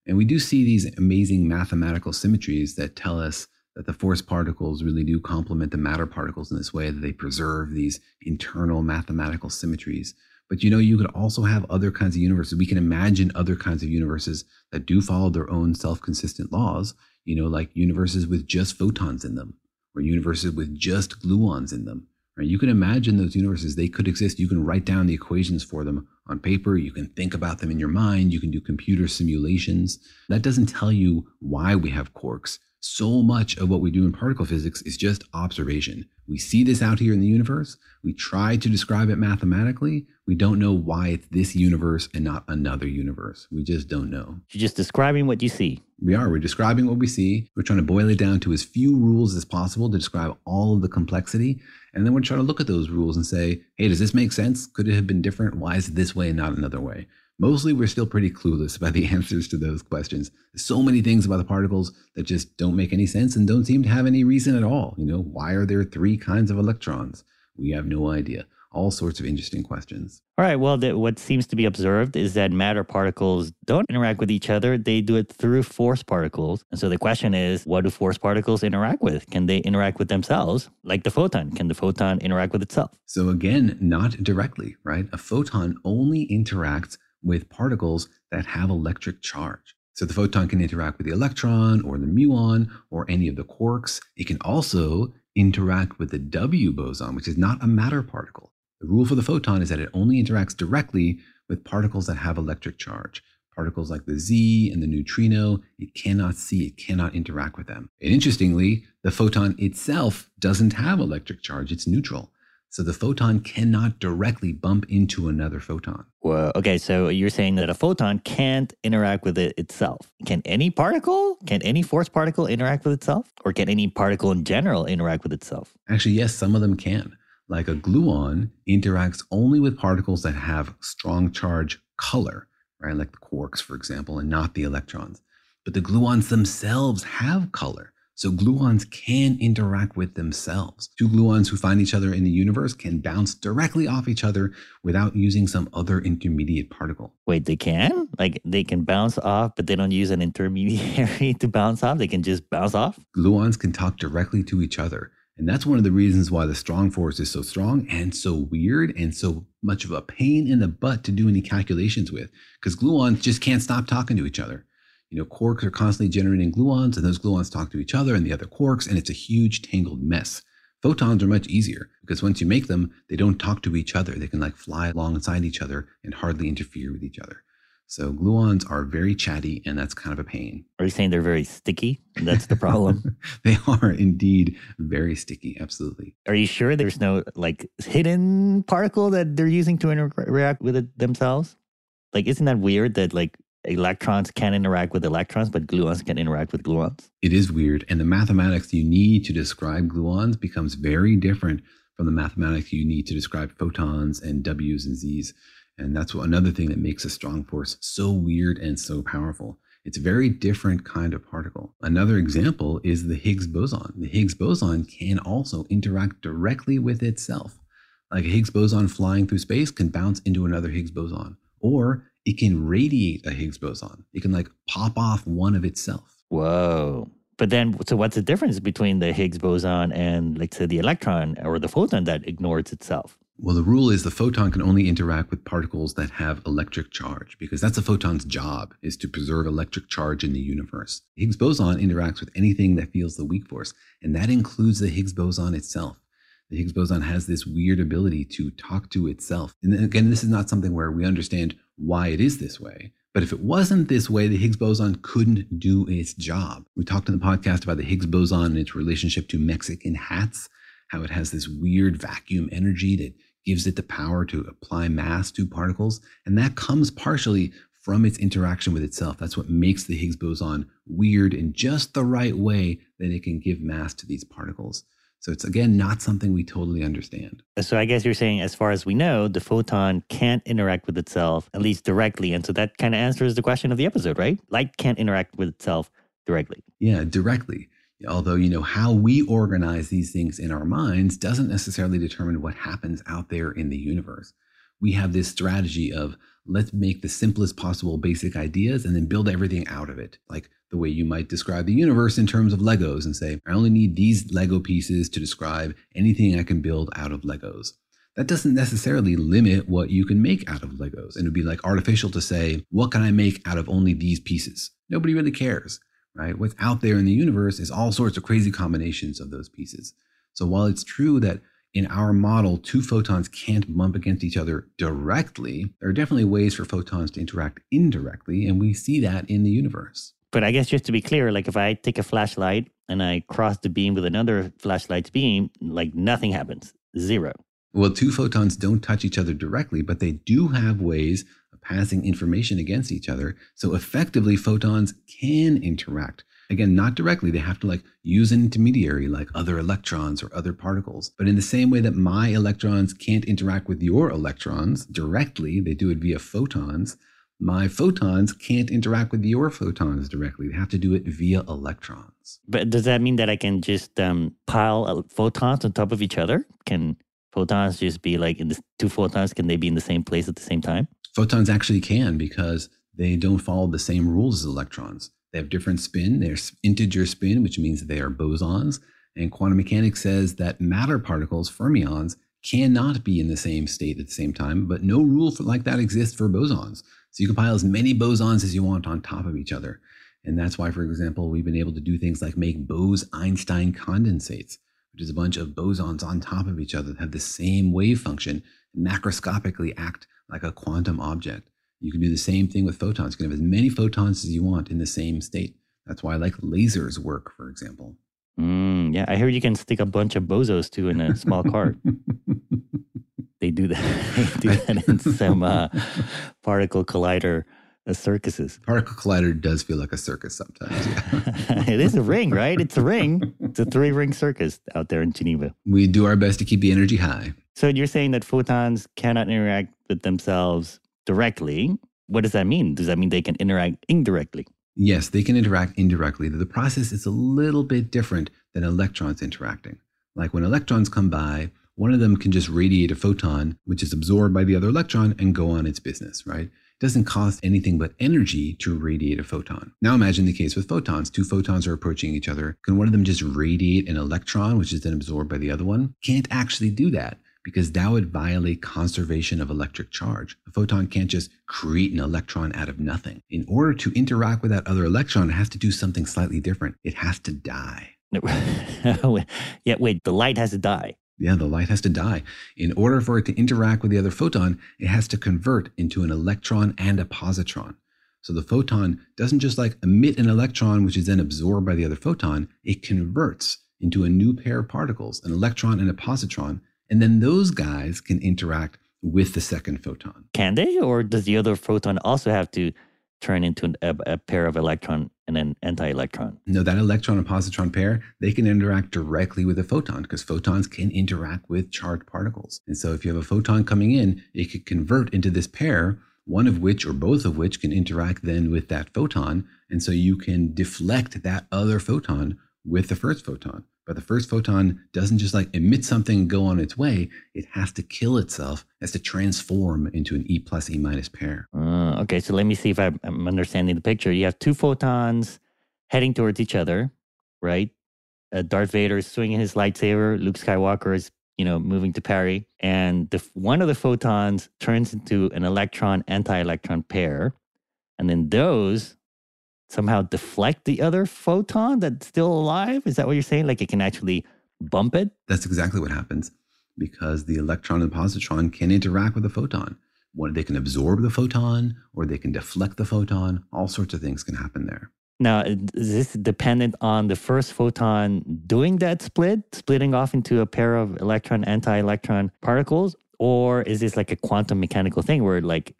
And we do see these amazing mathematical symmetries that tell us that the force particles really do complement the matter particles in this way, that they preserve these internal mathematical symmetries. But you know, you could also have other kinds of universes. We can imagine other kinds of universes that do follow their own self consistent laws, you know, like universes with just photons in them, or universes with just gluons in them. Right? You can imagine those universes, they could exist. You can write down the equations for them on paper. You can think about them in your mind. You can do computer simulations. That doesn't tell you why we have quarks. So much of what we do in particle physics is just observation. We see this out here in the universe. We try to describe it mathematically. We don't know why it's this universe and not another universe. We just don't know. You're just describing what you see. We are. We're describing what we see. We're trying to boil it down to as few rules as possible to describe all of the complexity. And then we're trying to look at those rules and say, hey, does this make sense? Could it have been different? Why is it this way and not another way? Mostly, we're still pretty clueless about the <laughs> answers to those questions. So many things about the particles that just don't make any sense and don't seem to have any reason at all. You know, why are there three kinds of electrons? We have no idea all sorts of interesting questions. All right. Well, the, what seems to be observed is that matter particles don't interact with each other. They do it through force particles. And so the question is, what do force particles interact with? Can they interact with themselves? Like the photon, can the photon interact with itself? So again, not directly, right? A photon only interacts with particles that have electric charge. So the photon can interact with the electron or the muon or any of the quarks. It can also interact with the W boson, which is not a matter particle. The rule for the photon is that it only interacts directly with particles that have electric charge. Particles like the Z and the neutrino, it cannot see, it cannot interact with them. And interestingly, the photon itself doesn't have electric charge, it's neutral. So the photon cannot directly bump into another photon. Well, okay, so you're saying that a photon can't interact with it itself. Can any particle, can any force particle interact with itself? Or can any particle in general interact with itself? Actually, yes, some of them can like a gluon, interacts only with particles that have strong charge color, right? Like the quarks, for example, and not the electrons. But the gluons themselves have color. So gluons can interact with themselves. Two gluons who find each other in the universe can bounce directly off each other without using some other intermediate particle. Wait, they can? Like they can bounce off, but they don't use an intermediary <laughs> to bounce off? They can just bounce off? Gluons can talk directly to each other. And that's one of the reasons why the strong force is so strong and so weird and so much of a pain in the butt to do any calculations with, because gluons just can't stop talking to each other. You know, quarks are constantly generating gluons, and those gluons talk to each other and the other quarks, and it's a huge tangled mess. Photons are much easier because once you make them, they don't talk to each other. They can like fly alongside each other and hardly interfere with each other. So gluons are very chatty, and that's kind of a pain. Are you saying they're very sticky? That's the problem. <laughs> they are indeed very sticky. Absolutely. Are you sure there's no like hidden particle that they're using to interact with it themselves? Like, isn't that weird that like electrons can interact with electrons, but gluons can interact with gluons? It is weird. And the mathematics you need to describe gluons becomes very different from the mathematics you need to describe photons and W's and Z's. And that's what, another thing that makes a strong force so weird and so powerful. It's a very different kind of particle. Another example is the Higgs boson. The Higgs boson can also interact directly with itself. Like a Higgs boson flying through space can bounce into another Higgs boson, or it can radiate a Higgs boson. It can like pop off one of itself. Whoa. But then, so what's the difference between the Higgs boson and, like, say, the electron or the photon that ignores itself? Well, the rule is the photon can only interact with particles that have electric charge because that's a photon's job is to preserve electric charge in the universe. The Higgs boson interacts with anything that feels the weak force, and that includes the Higgs boson itself. The Higgs boson has this weird ability to talk to itself. And again, this is not something where we understand why it is this way. But if it wasn't this way, the Higgs boson couldn't do its job. We talked in the podcast about the Higgs boson and its relationship to Mexican hats, how it has this weird vacuum energy that gives it the power to apply mass to particles. And that comes partially from its interaction with itself. That's what makes the Higgs boson weird in just the right way that it can give mass to these particles. So it's again not something we totally understand. Uh, so I guess you're saying, as far as we know, the photon can't interact with itself, at least directly. And so that kind of answers the question of the episode, right? Light can't interact with itself directly. Yeah, directly. Although, you know, how we organize these things in our minds doesn't necessarily determine what happens out there in the universe. We have this strategy of let's make the simplest possible basic ideas and then build everything out of it. Like the way you might describe the universe in terms of Legos and say, I only need these Lego pieces to describe anything I can build out of Legos. That doesn't necessarily limit what you can make out of Legos. And it would be like artificial to say, what can I make out of only these pieces? Nobody really cares right? What's out there in the universe is all sorts of crazy combinations of those pieces. So while it's true that in our model, two photons can't bump against each other directly, there are definitely ways for photons to interact indirectly, and we see that in the universe. But I guess just to be clear, like if I take a flashlight and I cross the beam with another flashlight's beam, like nothing happens, zero. Well, two photons don't touch each other directly, but they do have ways of passing information against each other. So effectively, photons can interact. Again, not directly. They have to like use an intermediary like other electrons or other particles. But in the same way that my electrons can't interact with your electrons directly, they do it via photons. My photons can't interact with your photons directly. They have to do it via electrons. But does that mean that I can just um, pile photons on top of each other? Can photons just be like in the two photons? Can they be in the same place at the same time? Photons actually can because they don't follow the same rules as electrons. They have different spin. They're integer spin, which means they are bosons. And quantum mechanics says that matter particles, fermions, cannot be in the same state at the same time, but no rule for, like that exists for bosons. So you can pile as many bosons as you want on top of each other. And that's why, for example, we've been able to do things like make Bose-Einstein condensates, which is a bunch of bosons on top of each other that have the same wave function, macroscopically act like a quantum object. You can do the same thing with photons. You can have as many photons as you want in the same state. That's why like lasers work, for example. Mm, yeah, I heard you can stick a bunch of bozos too in a small cart. <laughs> they do that. <laughs> they do that in some uh, <laughs> particle collider uh, circuses. Particle collider does feel like a circus sometimes. Yeah. <laughs> it is a ring, right? It's a ring. It's a three ring circus out there in Geneva. We do our best to keep the energy high. So you're saying that photons cannot interact with themselves directly. What does that mean? Does that mean they can interact indirectly? Yes, they can interact indirectly. The process is a little bit different than electrons interacting. Like when electrons come by, one of them can just radiate a photon, which is absorbed by the other electron and go on its business, right? It doesn't cost anything but energy to radiate a photon. Now imagine the case with photons. Two photons are approaching each other. Can one of them just radiate an electron, which is then absorbed by the other one? Can't actually do that because that would violate conservation of electric charge. A photon can't just create an electron out of nothing. In order to interact with that other electron, it has to do something slightly different. It has to die. <laughs> yeah, wait, the light has to die. Yeah, the light has to die. In order for it to interact with the other photon, it has to convert into an electron and a positron. So the photon doesn't just like emit an electron, which is then absorbed by the other photon, it converts into a new pair of particles, an electron and a positron, and then those guys can interact with the second photon. Can they? Or does the other photon also have to turn into a, a pair of electron and an anti-electron. No, that electron and positron pair, they can interact directly with a photon because photons can interact with charged particles. And so if you have a photon coming in, it could convert into this pair, one of which or both of which can interact then with that photon. And so you can deflect that other photon with the first photon. But the first photon doesn't just like emit something and go on its way. It has to kill itself, it has to transform into an E plus E minus pair. Uh, okay, so let me see if I'm, I'm understanding the picture. You have two photons heading towards each other, right? Uh, Darth Vader is swinging his lightsaber. Luke Skywalker is, you know, moving to parry, and the one of the photons turns into an electron anti-electron pair, and then those somehow deflect the other photon that's still alive? Is that what you're saying? Like it can actually bump it? That's exactly what happens because the electron and positron can interact with the photon. One, they can absorb the photon or they can deflect the photon. All sorts of things can happen there. Now, is this dependent on the first photon doing that split, splitting off into a pair of electron anti electron particles? Or is this like a quantum mechanical thing where like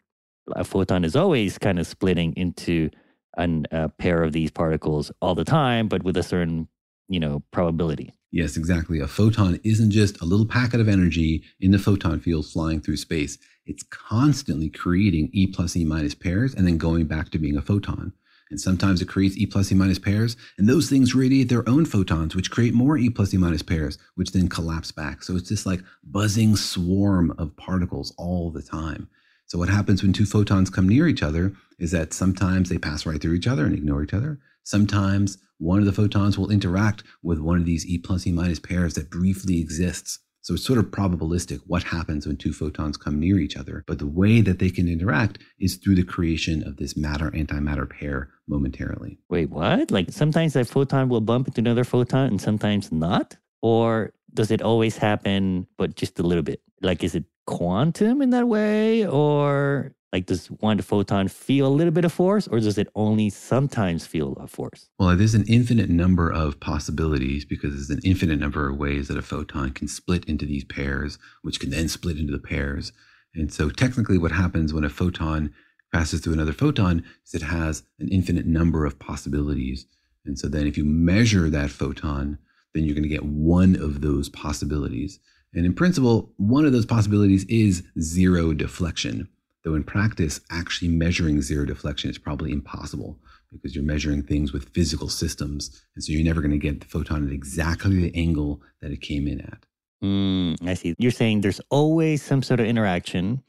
a photon is always kind of splitting into an, a pair of these particles all the time, but with a certain, you know, probability? Yes, exactly. A photon isn't just a little packet of energy in the photon field flying through space. It's constantly creating E plus E minus pairs and then going back to being a photon. And sometimes it creates E plus E minus pairs, and those things radiate their own photons, which create more E plus E minus pairs, which then collapse back. So it's this like buzzing swarm of particles all the time. So what happens when two photons come near each other is that sometimes they pass right through each other and ignore each other. Sometimes one of the photons will interact with one of these E plus E minus pairs that briefly exists. So it's sort of probabilistic what happens when two photons come near each other. But the way that they can interact is through the creation of this matter antimatter pair momentarily. Wait, what? Like sometimes that photon will bump into another photon and sometimes not? Or does it always happen, but just a little bit? Like, is it quantum in that way? Or like, does one photon feel a little bit of force, or does it only sometimes feel a force? Well, there's an infinite number of possibilities because there's an infinite number of ways that a photon can split into these pairs, which can then split into the pairs. And so, technically, what happens when a photon passes through another photon is it has an infinite number of possibilities. And so, then if you measure that photon, then you're going to get one of those possibilities. And in principle, one of those possibilities is zero deflection. Though in practice, actually measuring zero deflection is probably impossible because you're measuring things with physical systems. And so you're never going to get the photon at exactly the angle that it came in at. Mm, I see. You're saying there's always some sort of interaction,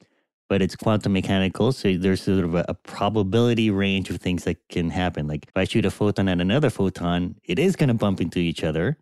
but it's quantum mechanical. So there's sort of a, a, probability range of things that can happen. Like if I shoot a photon at another photon, it is going to bump into each other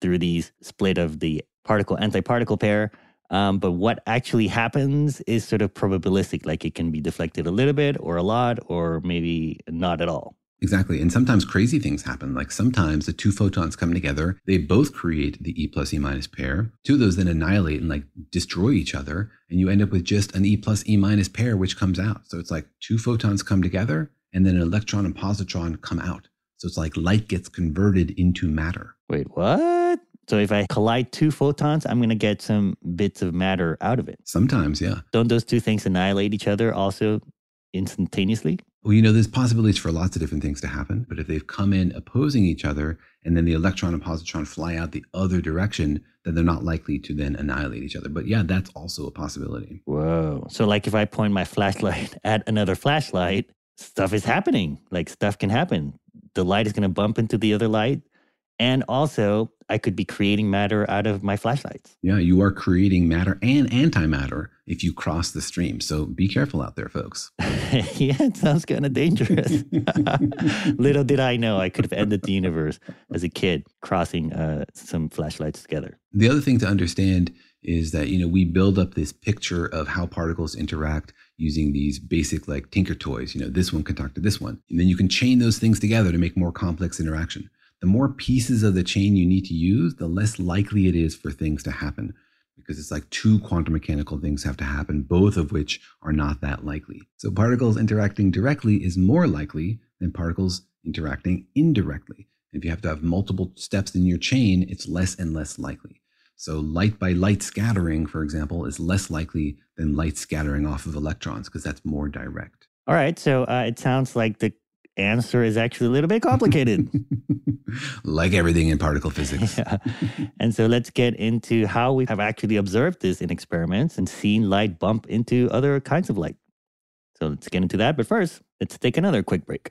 through these split of the particle antiparticle pair. Um, but what actually happens is sort of probabilistic, like it can be deflected a little bit or a lot, or maybe not at all. Exactly. And sometimes crazy things happen. Like sometimes the two photons come together, they both create the E plus E minus pair. Two of those then annihilate and like destroy each other. And you end up with just an E plus E minus pair, which comes out. So it's like two photons come together and then an electron and positron come out. So it's like light gets converted into matter. Wait, what? So if I collide two photons, I'm going to get some bits of matter out of it. Sometimes, yeah. Don't those two things annihilate each other also instantaneously? Well, you know, there's possibilities for lots of different things to happen. But if they've come in opposing each other and then the electron and positron fly out the other direction, then they're not likely to then annihilate each other. But yeah, that's also a possibility. Whoa. So, like if I point my flashlight <laughs> at another flashlight, stuff is happening. Like stuff can happen. The light is going to bump into the other light. And also, I could be creating matter out of my flashlights. Yeah, you are creating matter and antimatter if you cross the stream. So be careful out there, folks. <laughs> yeah, it sounds kind of dangerous. <laughs> Little did I know I could have ended the universe as a kid crossing uh, some flashlights together. The other thing to understand is that you know we build up this picture of how particles interact using these basic like tinker toys you know this one can talk to this one and then you can chain those things together to make more complex interaction the more pieces of the chain you need to use, the less likely it is for things to happen because it's like two quantum mechanical things have to happen, both of which are not that likely. So particles interacting directly is more likely than particles interacting indirectly. If you have to have multiple steps in your chain, it's less and less likely. So light by light scattering, for example, is less likely than light scattering off of electrons because that's more direct. All right. So uh, it sounds like the answer is actually a little bit complicated. <laughs> like everything in particle physics. <laughs> yeah. And so let's get into how we have actually observed this in experiments and seen light bump into other kinds of light. So let's get into that. But first, let's take another quick break.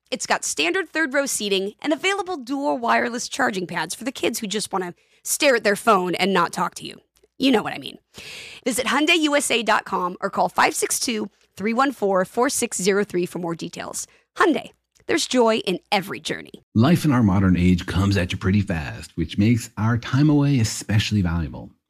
it's got standard third row seating and available dual wireless charging pads for the kids who just want to stare at their phone and not talk to you. You know what I mean. Visit HyundaiUSA.com or call 562-314-4603 for more details. Hyundai, there's joy in every journey. Life in our modern age comes at you pretty fast, which makes our time away especially valuable.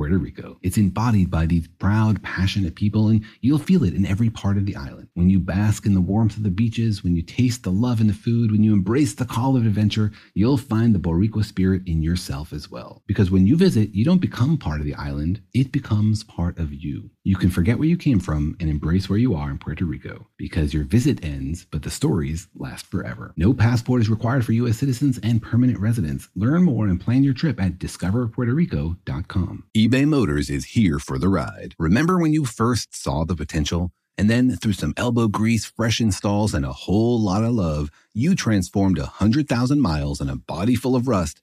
Puerto Rico. It's embodied by these proud, passionate people, and you'll feel it in every part of the island. When you bask in the warmth of the beaches, when you taste the love in the food, when you embrace the call of adventure, you'll find the Boricua spirit in yourself as well. Because when you visit, you don't become part of the island, it becomes part of you. You can forget where you came from and embrace where you are in Puerto Rico because your visit ends, but the stories last forever. No passport is required for U.S. citizens and permanent residents. Learn more and plan your trip at discoverpuertorico.com. eBay Motors is here for the ride. Remember when you first saw the potential? And then, through some elbow grease, fresh installs, and a whole lot of love, you transformed a 100,000 miles and a body full of rust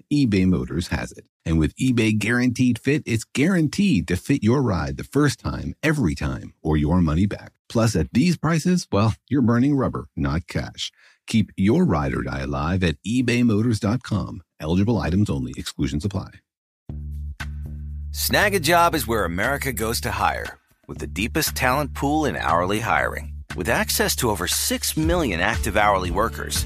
eBay Motors has it. And with eBay Guaranteed Fit, it's guaranteed to fit your ride the first time, every time, or your money back. Plus, at these prices, well, you're burning rubber, not cash. Keep your ride or die alive at ebaymotors.com. Eligible items only, exclusions apply. Snagajob is where America goes to hire, with the deepest talent pool in hourly hiring. With access to over 6 million active hourly workers,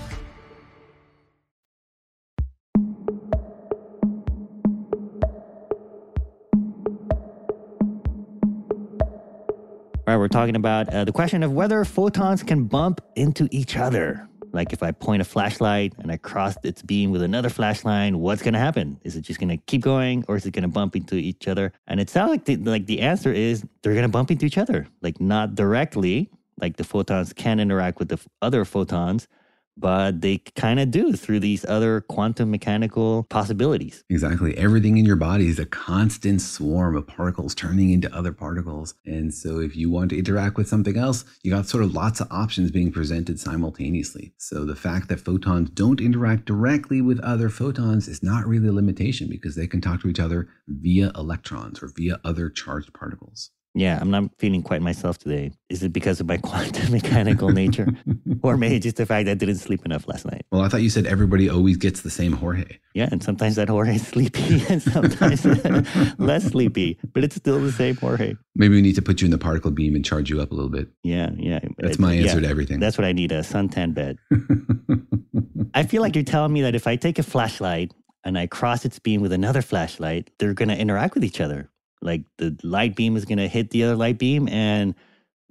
Right, we're talking about uh, the question of whether photons can bump into each other. Like if I point a flashlight and I cross its beam with another flashlight, what's going to happen? Is it just going to keep going or is it going to bump into each other? And it sounds like the, like the answer is they're going to bump into each other, like not directly, like the photons can interact with the other photons, but they kind of do through these other quantum mechanical possibilities. Exactly. Everything in your body is a constant swarm of particles turning into other particles. And so if you want to interact with something else, you got sort of lots of options being presented simultaneously. So the fact that photons don't interact directly with other photons is not really a limitation because they can talk to each other via electrons or via other charged particles. Yeah, I'm not feeling quite myself today. Is it because of my <laughs> quantum mechanical nature? <laughs> or maybe just the fact that I didn't sleep enough last night? Well, I thought you said everybody always gets the same Jorge. Yeah, and sometimes that Jorge is sleepy <laughs> and sometimes less sleepy, but it's still the same Jorge. Maybe we need to put you in the particle beam and charge you up a little bit. Yeah, yeah. That's my answer Yeah, to everything. That's what I need a suntan bed. I feel like you're telling me that if I take a flashlight and I cross its beam with another flashlight, they're going to interact with each other. Like the light beam is going to hit the other light beam and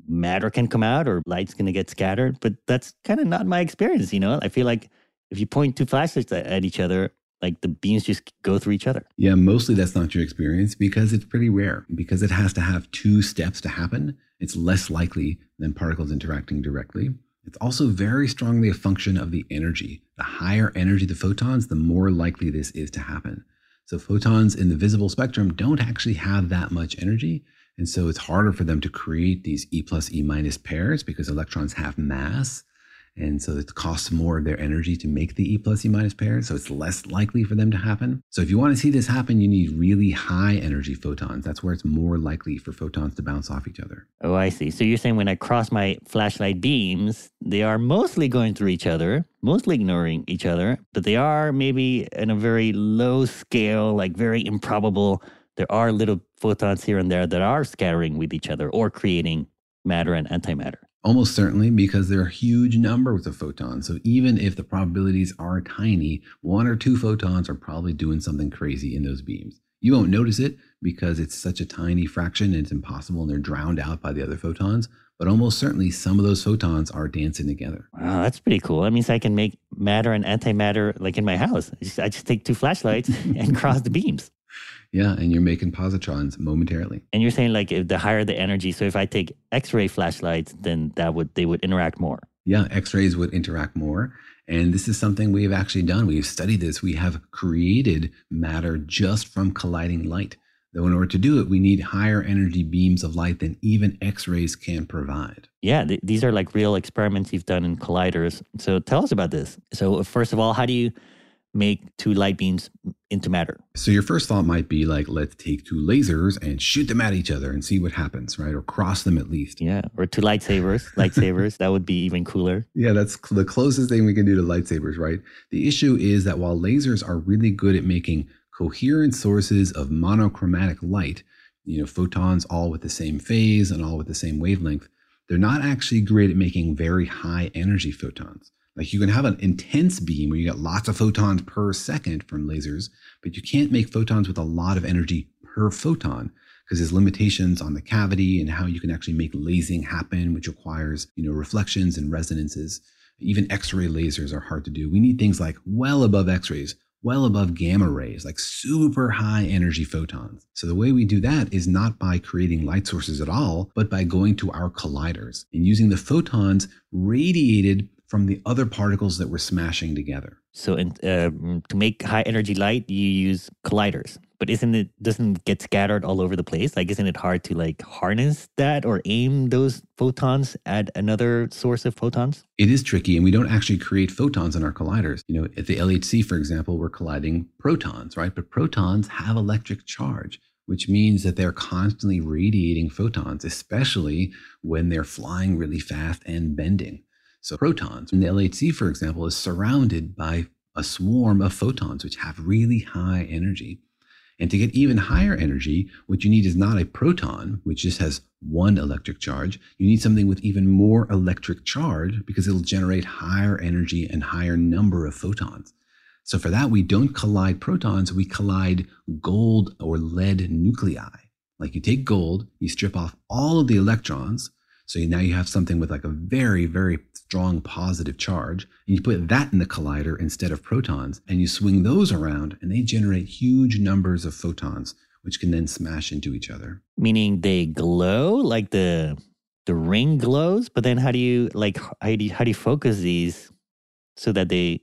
matter can come out or light's going to get scattered. But that's kind of not my experience, you know? I feel like if you point two flashlights at at each other, like the beams just go through each other. Yeah, mostly that's not your experience because it's pretty rare. Because it has to have two steps to happen, it's less likely than particles interacting directly. It's also very strongly a function of the energy. The higher energy the photons, the more likely this is to happen. So photons in the visible spectrum don't actually have that much energy. And so it's harder for them to create these E plus E minus pairs because electrons have mass. And so it costs more of their energy to make the E plus E minus pairs. So it's less likely for them to happen. So if you want to see this happen, you need really high energy photons. That's where it's more likely for photons to bounce off each other. Oh, I see. So you're saying when I cross my flashlight beams, they are mostly going through each other, mostly ignoring each other, but they are maybe in a very low scale, like very improbable. There are little photons here and there that are scattering with each other or creating matter and antimatter. Almost certainly because there are huge numbers of photons. So even if the probabilities are tiny, one or two photons are probably doing something crazy in those beams. You won't notice it because it's such a tiny fraction and it's impossible and they're drowned out by the other photons. But almost certainly some of those photons are dancing together. Wow, that's pretty cool. That means I can make matter and antimatter like in my house. I just, I just take two flashlights <laughs> and cross the beams. Yeah, and you're making positrons momentarily. And you're saying like if the higher the energy, so if I take X-ray flashlights, then that would they would interact more. Yeah, X rays would interact more. And this is something we have actually done. We have studied this. We have created matter just from colliding light. Though, in order to do it, we need higher energy beams of light than even X rays can provide. Yeah, th- these are like real experiments you've done in colliders. So tell us about this. So uh, first of all, how do you make two light beams into matter? So, your first thought might be like, let's take two lasers and shoot them at each other and see what happens, right? Or cross them at least. Yeah, or two lightsabers, <laughs> lightsabers. that would be even cooler. Yeah, that's the closest thing we can do to lightsabers, right? The issue is that while lasers are really good at making coherent sources of monochromatic light, you know, photons all with the same phase and all with the same wavelength, they're not actually great at making very high energy photons. Like you can have an intense beam where you get lots of photons per second from lasers, but you can't make photons with a lot of energy per photon because there's limitations on the cavity and how you can actually make lasing happen, which requires, you know, reflections and resonances. Even X-ray lasers are hard to do. We need things like well above X-rays, well above gamma rays, like super high energy photons. So the way we do that is not by creating light sources at all, but by going to our colliders and using the photons radiated from the other particles that we're smashing together. So in, uh, to make high energy light, you use colliders. But isn't it doesn't it get scattered all over the place? Like, isn't it hard to like harness that or aim those photons at another source of photons? It is tricky, and we don't actually create photons in our colliders. You know, at the LHC, for example, we're colliding protons, right? But protons have electric charge, which means that they're constantly radiating photons, especially when they're flying really fast and bending. So, protons in the LHC, for example, is surrounded by a swarm of photons, which have really high energy. And to get even higher energy, what you need is not a proton, which just has one electric charge. You need something with even more electric charge because it'll generate higher energy and higher number of photons. So for that, we don't collide protons, we collide gold or lead nuclei. Like you take gold, you strip off all of the electrons. So you- now you have something with like a very, very strong positive charge. And you put that in the collider instead of protons, and you swing those around, and they generate huge numbers of photons, which can then smash into each other. Meaning they glow like the the ring glows. But then how do you like how do you, how do you focus these so that they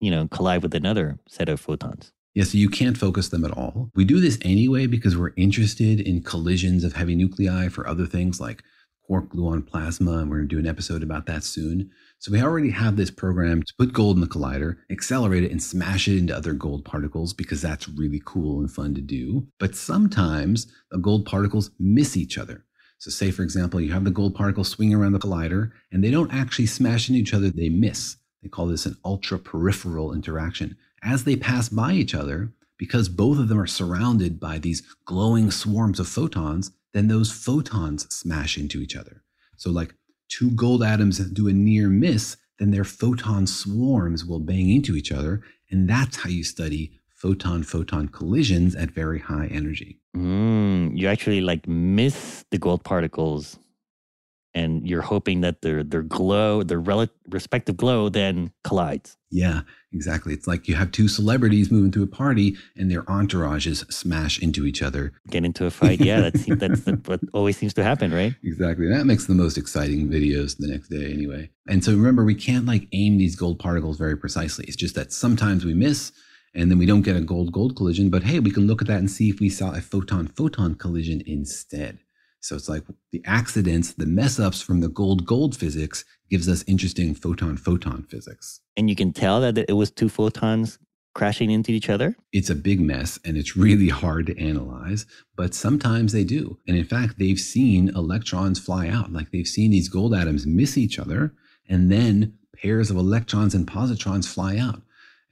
you know collide with another set of photons? Yeah, so you can't focus them at all. We do this anyway because we're interested in collisions of heavy nuclei for other things like quark gluon plasma, and we're going to do an episode about that soon. So we already have this program to put gold in the collider, accelerate it, and smash it into other gold particles because that's really cool and fun to do. But sometimes the gold particles miss each other. So, say for example, you have the gold particles swing around the collider and they don't actually smash into each other, they miss. They call this an ultra peripheral interaction. As they pass by each other, because both of them are surrounded by these glowing swarms of photons, then those photons smash into each other. So, like two gold atoms do a near miss, then their photon swarms will bang into each other. And that's how you study photon photon collisions at very high energy. Mm, you actually like miss the gold particles and you're hoping that their their glow, their rel- respective glow then collides. Yeah, exactly. It's like you have two celebrities moving through a party and their entourages smash into each other. Get into a fight. Yeah, that's that's <laughs> what always seems to happen, right? Exactly. That makes the most exciting videos the next day anyway. And so remember, we can't like aim these gold particles very precisely. It's just that sometimes we miss and then we don't get a gold gold collision, but hey, we can look at that and see if we saw a photon photon collision instead. So it's like the accidents, the mess ups from the gold gold physics gives us interesting photon photon physics. And you can tell that it was two photons crashing into each other? It's a big mess and it's really hard to analyze, but sometimes they do. And in fact, they've seen electrons fly out. Like they've seen these gold atoms miss each other and then pairs of electrons and positrons fly out.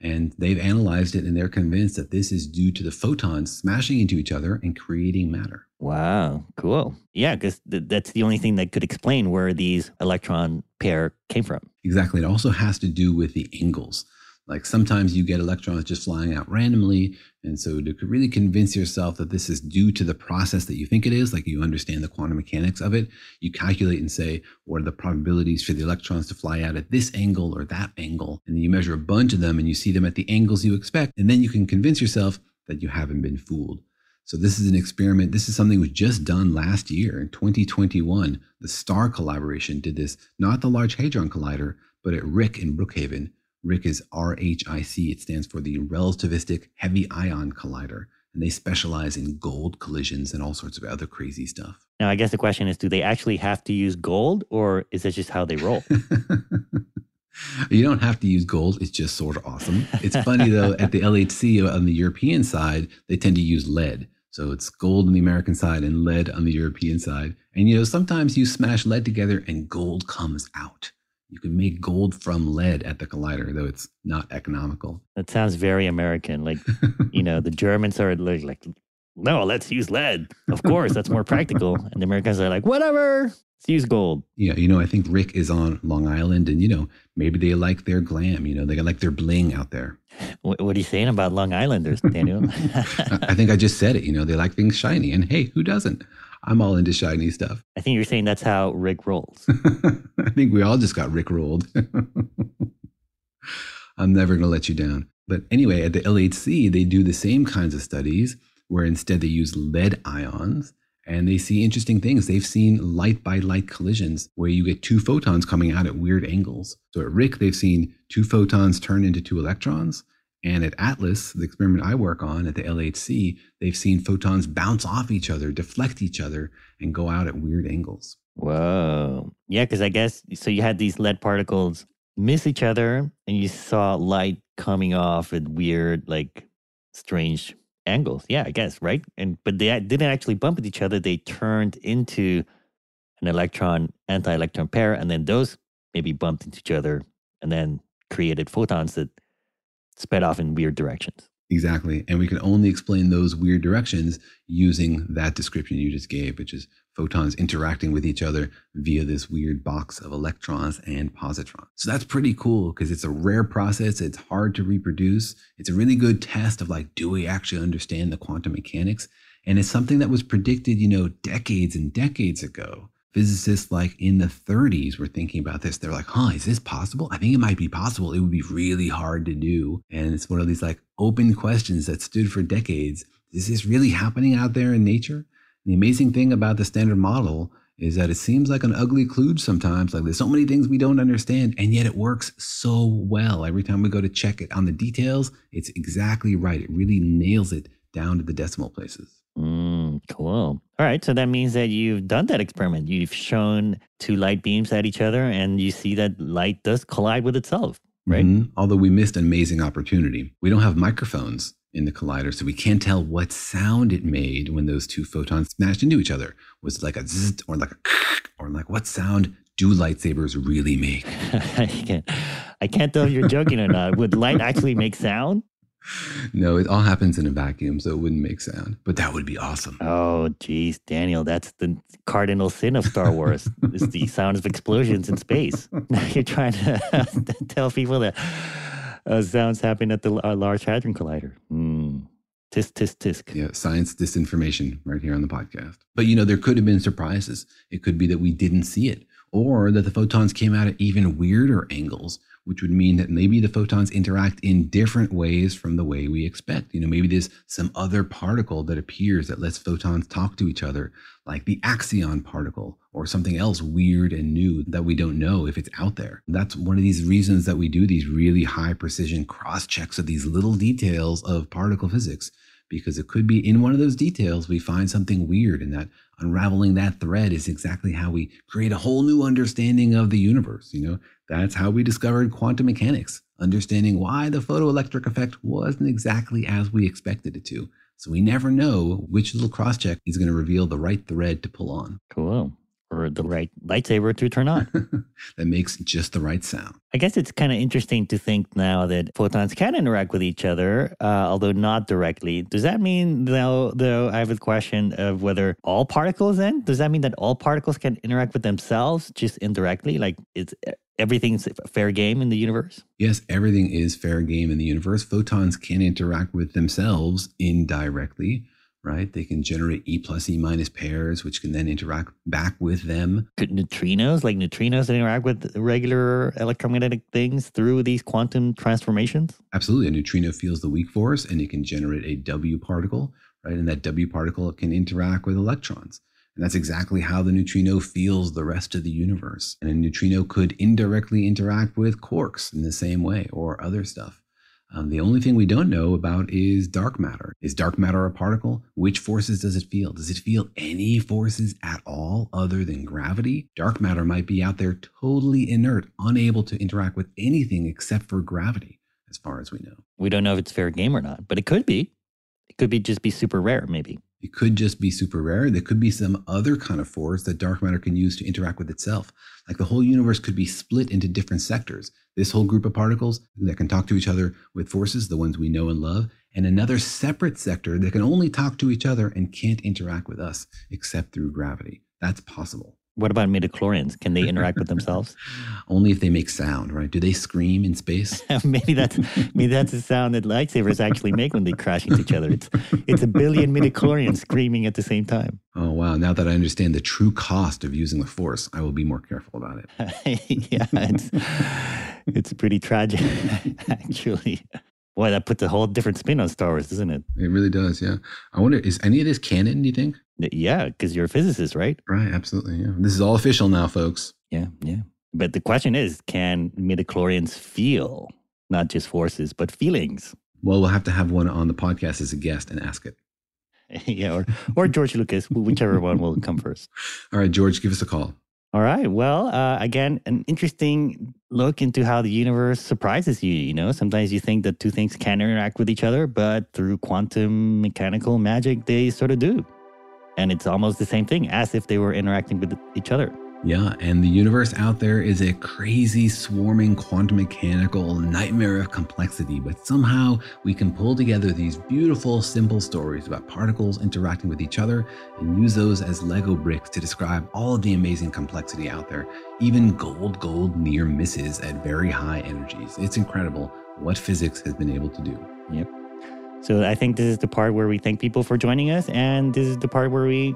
And they've analyzed it and they're convinced that this is due to the photons smashing into each other and creating matter. Wow, cool. Yeah, because th- that's the only thing that could explain where these electron pair came from. Exactly. It also has to do with the angles. Like sometimes you get electrons just flying out randomly. And so to really convince yourself that this is due to the process that you think it is, like you understand the quantum mechanics of it, you calculate and say, what are the probabilities for the electrons to fly out at this angle or that angle? And you measure a bunch of them and you see them at the angles you expect. And then you can convince yourself that you haven't been fooled. So this is an experiment. This is something that was just done last year in 2021. The STAR collaboration did this, not the Large Hadron Collider, but at RHIC in Brookhaven. RHIC is RHIC. It stands for the Relativistic Heavy Ion Collider. And they specialize in gold collisions and all sorts of other crazy stuff. Now, I guess the question is do they actually have to use gold or is that just how they roll? <laughs> you don't have to use gold. It's just sort of awesome. It's funny, though, at the LHC on the European side, they tend to use lead. So it's gold on the American side and lead on the European side. And you know, sometimes you smash lead together and gold comes out. You can make gold from lead at the collider, though it's not economical. That sounds very American. Like, <laughs> you know, the Germans are like, like, no, let's use lead. Of course, that's more practical. And the Americans are like, whatever, let's use gold. Yeah, you know, I think RHIC is on Long Island, and you know, maybe they like their glam. You know, they got like their bling out there. <laughs> What, what are you saying about Long Islanders, Daniel? <laughs> I think I just said it. You know, they like things shiny, and hey, who doesn't? I'm all into shiny stuff. I think you're saying that's how Rick rolls. <laughs> I think we all just got Rick rolled. I'm never going to let you down. But anyway, at the LHC, they do the same kinds of studies where instead they use lead ions and they see interesting things. They've seen light by light collisions where you get two photons coming out at weird angles. So at RHIC, they've seen two photons turn into two electrons. And at Atlas, the experiment I work on at the LHC, they've seen photons bounce off each other, deflect each other, and go out at weird angles. Whoa. Yeah, because I guess so you had these lead particles miss each other and you saw light coming off at weird, like strange angles. Yeah, I guess, right? And but they didn't actually bump into each other. They turned into an electron anti-electron pair, and then those maybe bumped into each other and then created photons that sped off in weird directions. Exactly. And we can only explain those weird directions using that description you just gave, which is photons interacting with each other via this weird box of electrons and positrons. So that's pretty cool because it's a rare process. It's hard to reproduce. It's a really good test of like, do we actually understand the quantum mechanics? And it's something that was predicted, you know, decades and decades ago physicists like in the 30s were thinking about this. They're like, huh, is this possible? I think it might be possible. It would be really hard to do. And it's one of these like open questions that stood for decades. Is this really happening out there in nature? The amazing thing about the standard model is that it seems like an ugly kludge sometimes. Like there's so many things we don't understand, and yet it works so well. Every time we go to check it on the details, it's exactly right. It really nails it down to the decimal places. Mm, cool. All right. So that means that you've done that experiment. You've shown two light beams at each other, and you see that light does collide with itself, right? Mm-hmm. Although we missed an amazing opportunity. We don't have microphones in the collider. So we can't tell what sound it made when those two photons smashed into each other. Was it like a zzz or like a <laughs> or like what sound do lightsabers really make? <laughs> I can't, I can't tell if you're joking or not. Would light actually make sound? No, it all happens in a vacuum, so it wouldn't make sound. But that would be awesome. Oh, geez, Daniel, that's the cardinal sin of Star Wars. is the sound of explosions in space. <laughs> Now you're trying to tell people that uh, sounds happening at the uh, Large Hadron Collider. Mm. Tisk, tisk, tisk. Yeah, science disinformation right here on the podcast. But you know, there could have been surprises. It could be that we didn't see it, or that the photons came out at even weirder angles which would mean that maybe the photons interact in different ways from the way we expect. You know, maybe there's some other particle that appears that lets photons talk to each other, like the axion particle or something else weird and new that we don't know if it's out there. That's one of these reasons that we do these really high precision cross checks of these little details of particle physics because it could be in one of those details we find something weird and that unraveling that thread is exactly how we create a whole new understanding of the universe you know that's how we discovered quantum mechanics, understanding why the photoelectric effect wasn't exactly as we expected it to. So we never know which little cross check is going to reveal the right thread to pull on. Cool or the right lightsaber to turn on. <laughs> that makes just the right sound. I guess it's kind of interesting to think now that photons can interact with each other, uh, although not directly. Does that mean, though, though, I have a question of whether all particles then? Does that mean that all particles can interact with themselves just indirectly? Like it's everything's fair game in the universe? Yes, everything is fair game in the universe. Photons can interact with themselves indirectly right? They can generate E plus E minus pairs, which can then interact back with them. Could neutrinos, like neutrinos, that interact with regular electromagnetic things through these quantum transformations? Absolutely. A neutrino feels the weak force and it can generate a W particle, right? And that W particle can interact with electrons. And that's exactly how the neutrino feels the rest of the universe. And a neutrino could indirectly interact with quarks in the same way or other stuff. Um, the only thing we don't know about is dark matter. Is dark matter a particle? Which forces does it feel? Does it feel any forces at all other than gravity? Dark matter might be out there totally inert, unable to interact with anything except for gravity, as far as we know. We don't know if it's fair game or not, but it could be. It could be just be super rare, maybe. It could just be super rare. There could be some other kind of force that dark matter can use to interact with itself. Like the whole universe could be split into different sectors. This whole group of particles that can talk to each other with forces, the ones we know and love, and another separate sector that can only talk to each other and can't interact with us except through gravity. That's possible. What about midichlorians? Can they interact with <laughs> themselves? Only if they make sound, right? Do they scream in space? <laughs> maybe that's maybe that's the sound that lightsabers actually make when they crash into each other. It's it's a billion midichlorians screaming at the same time. Oh wow! Now that I understand the true cost of using the force, I will be more careful about it. <laughs> yeah, it's it's pretty tragic, actually. Boy, that puts a whole different spin on Star Wars, doesn't it? It really does, yeah. I wonder, is any of this canon, do you think? Yeah, because you're a physicist, right? Right, absolutely, yeah. This is all official now, folks. Yeah, yeah. But the question is, can midichlorians feel not just forces, but feelings? Well, we'll have to have one on the podcast as a guest and ask it. <laughs> yeah, or, or George Lucas, whichever one will come <laughs> first. All right, George, give us a call. All right. Well, uh, again, an interesting look into how the universe surprises you. You know, sometimes you think that two things can interact with each other, but through quantum mechanical magic, they sort of do. And it's almost the same thing as if they were interacting with each other. Yeah, and the universe out there is a crazy, swarming, quantum mechanical nightmare of complexity, but somehow we can pull together these beautiful, simple stories about particles interacting with each other and use those as Lego bricks to describe all of the amazing complexity out there, even gold, gold near misses at very high energies. It's incredible what physics has been able to do. Yep. So I think this is the part where we thank people for joining us, and this is the part where we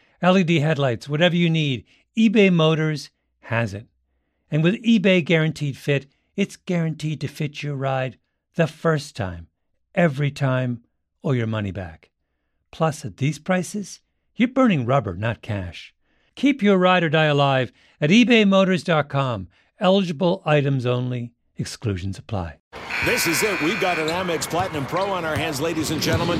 LED headlights, whatever you need, eBay Motors has it. And with eBay Guaranteed Fit, it's guaranteed to fit your ride the first time, every time, or your money back. Plus, at these prices, you're burning rubber, not cash. Keep your ride or die alive at ebaymotors.com. Eligible items only, exclusions apply. This is it. We've got an Amex Platinum Pro on our hands, ladies and gentlemen.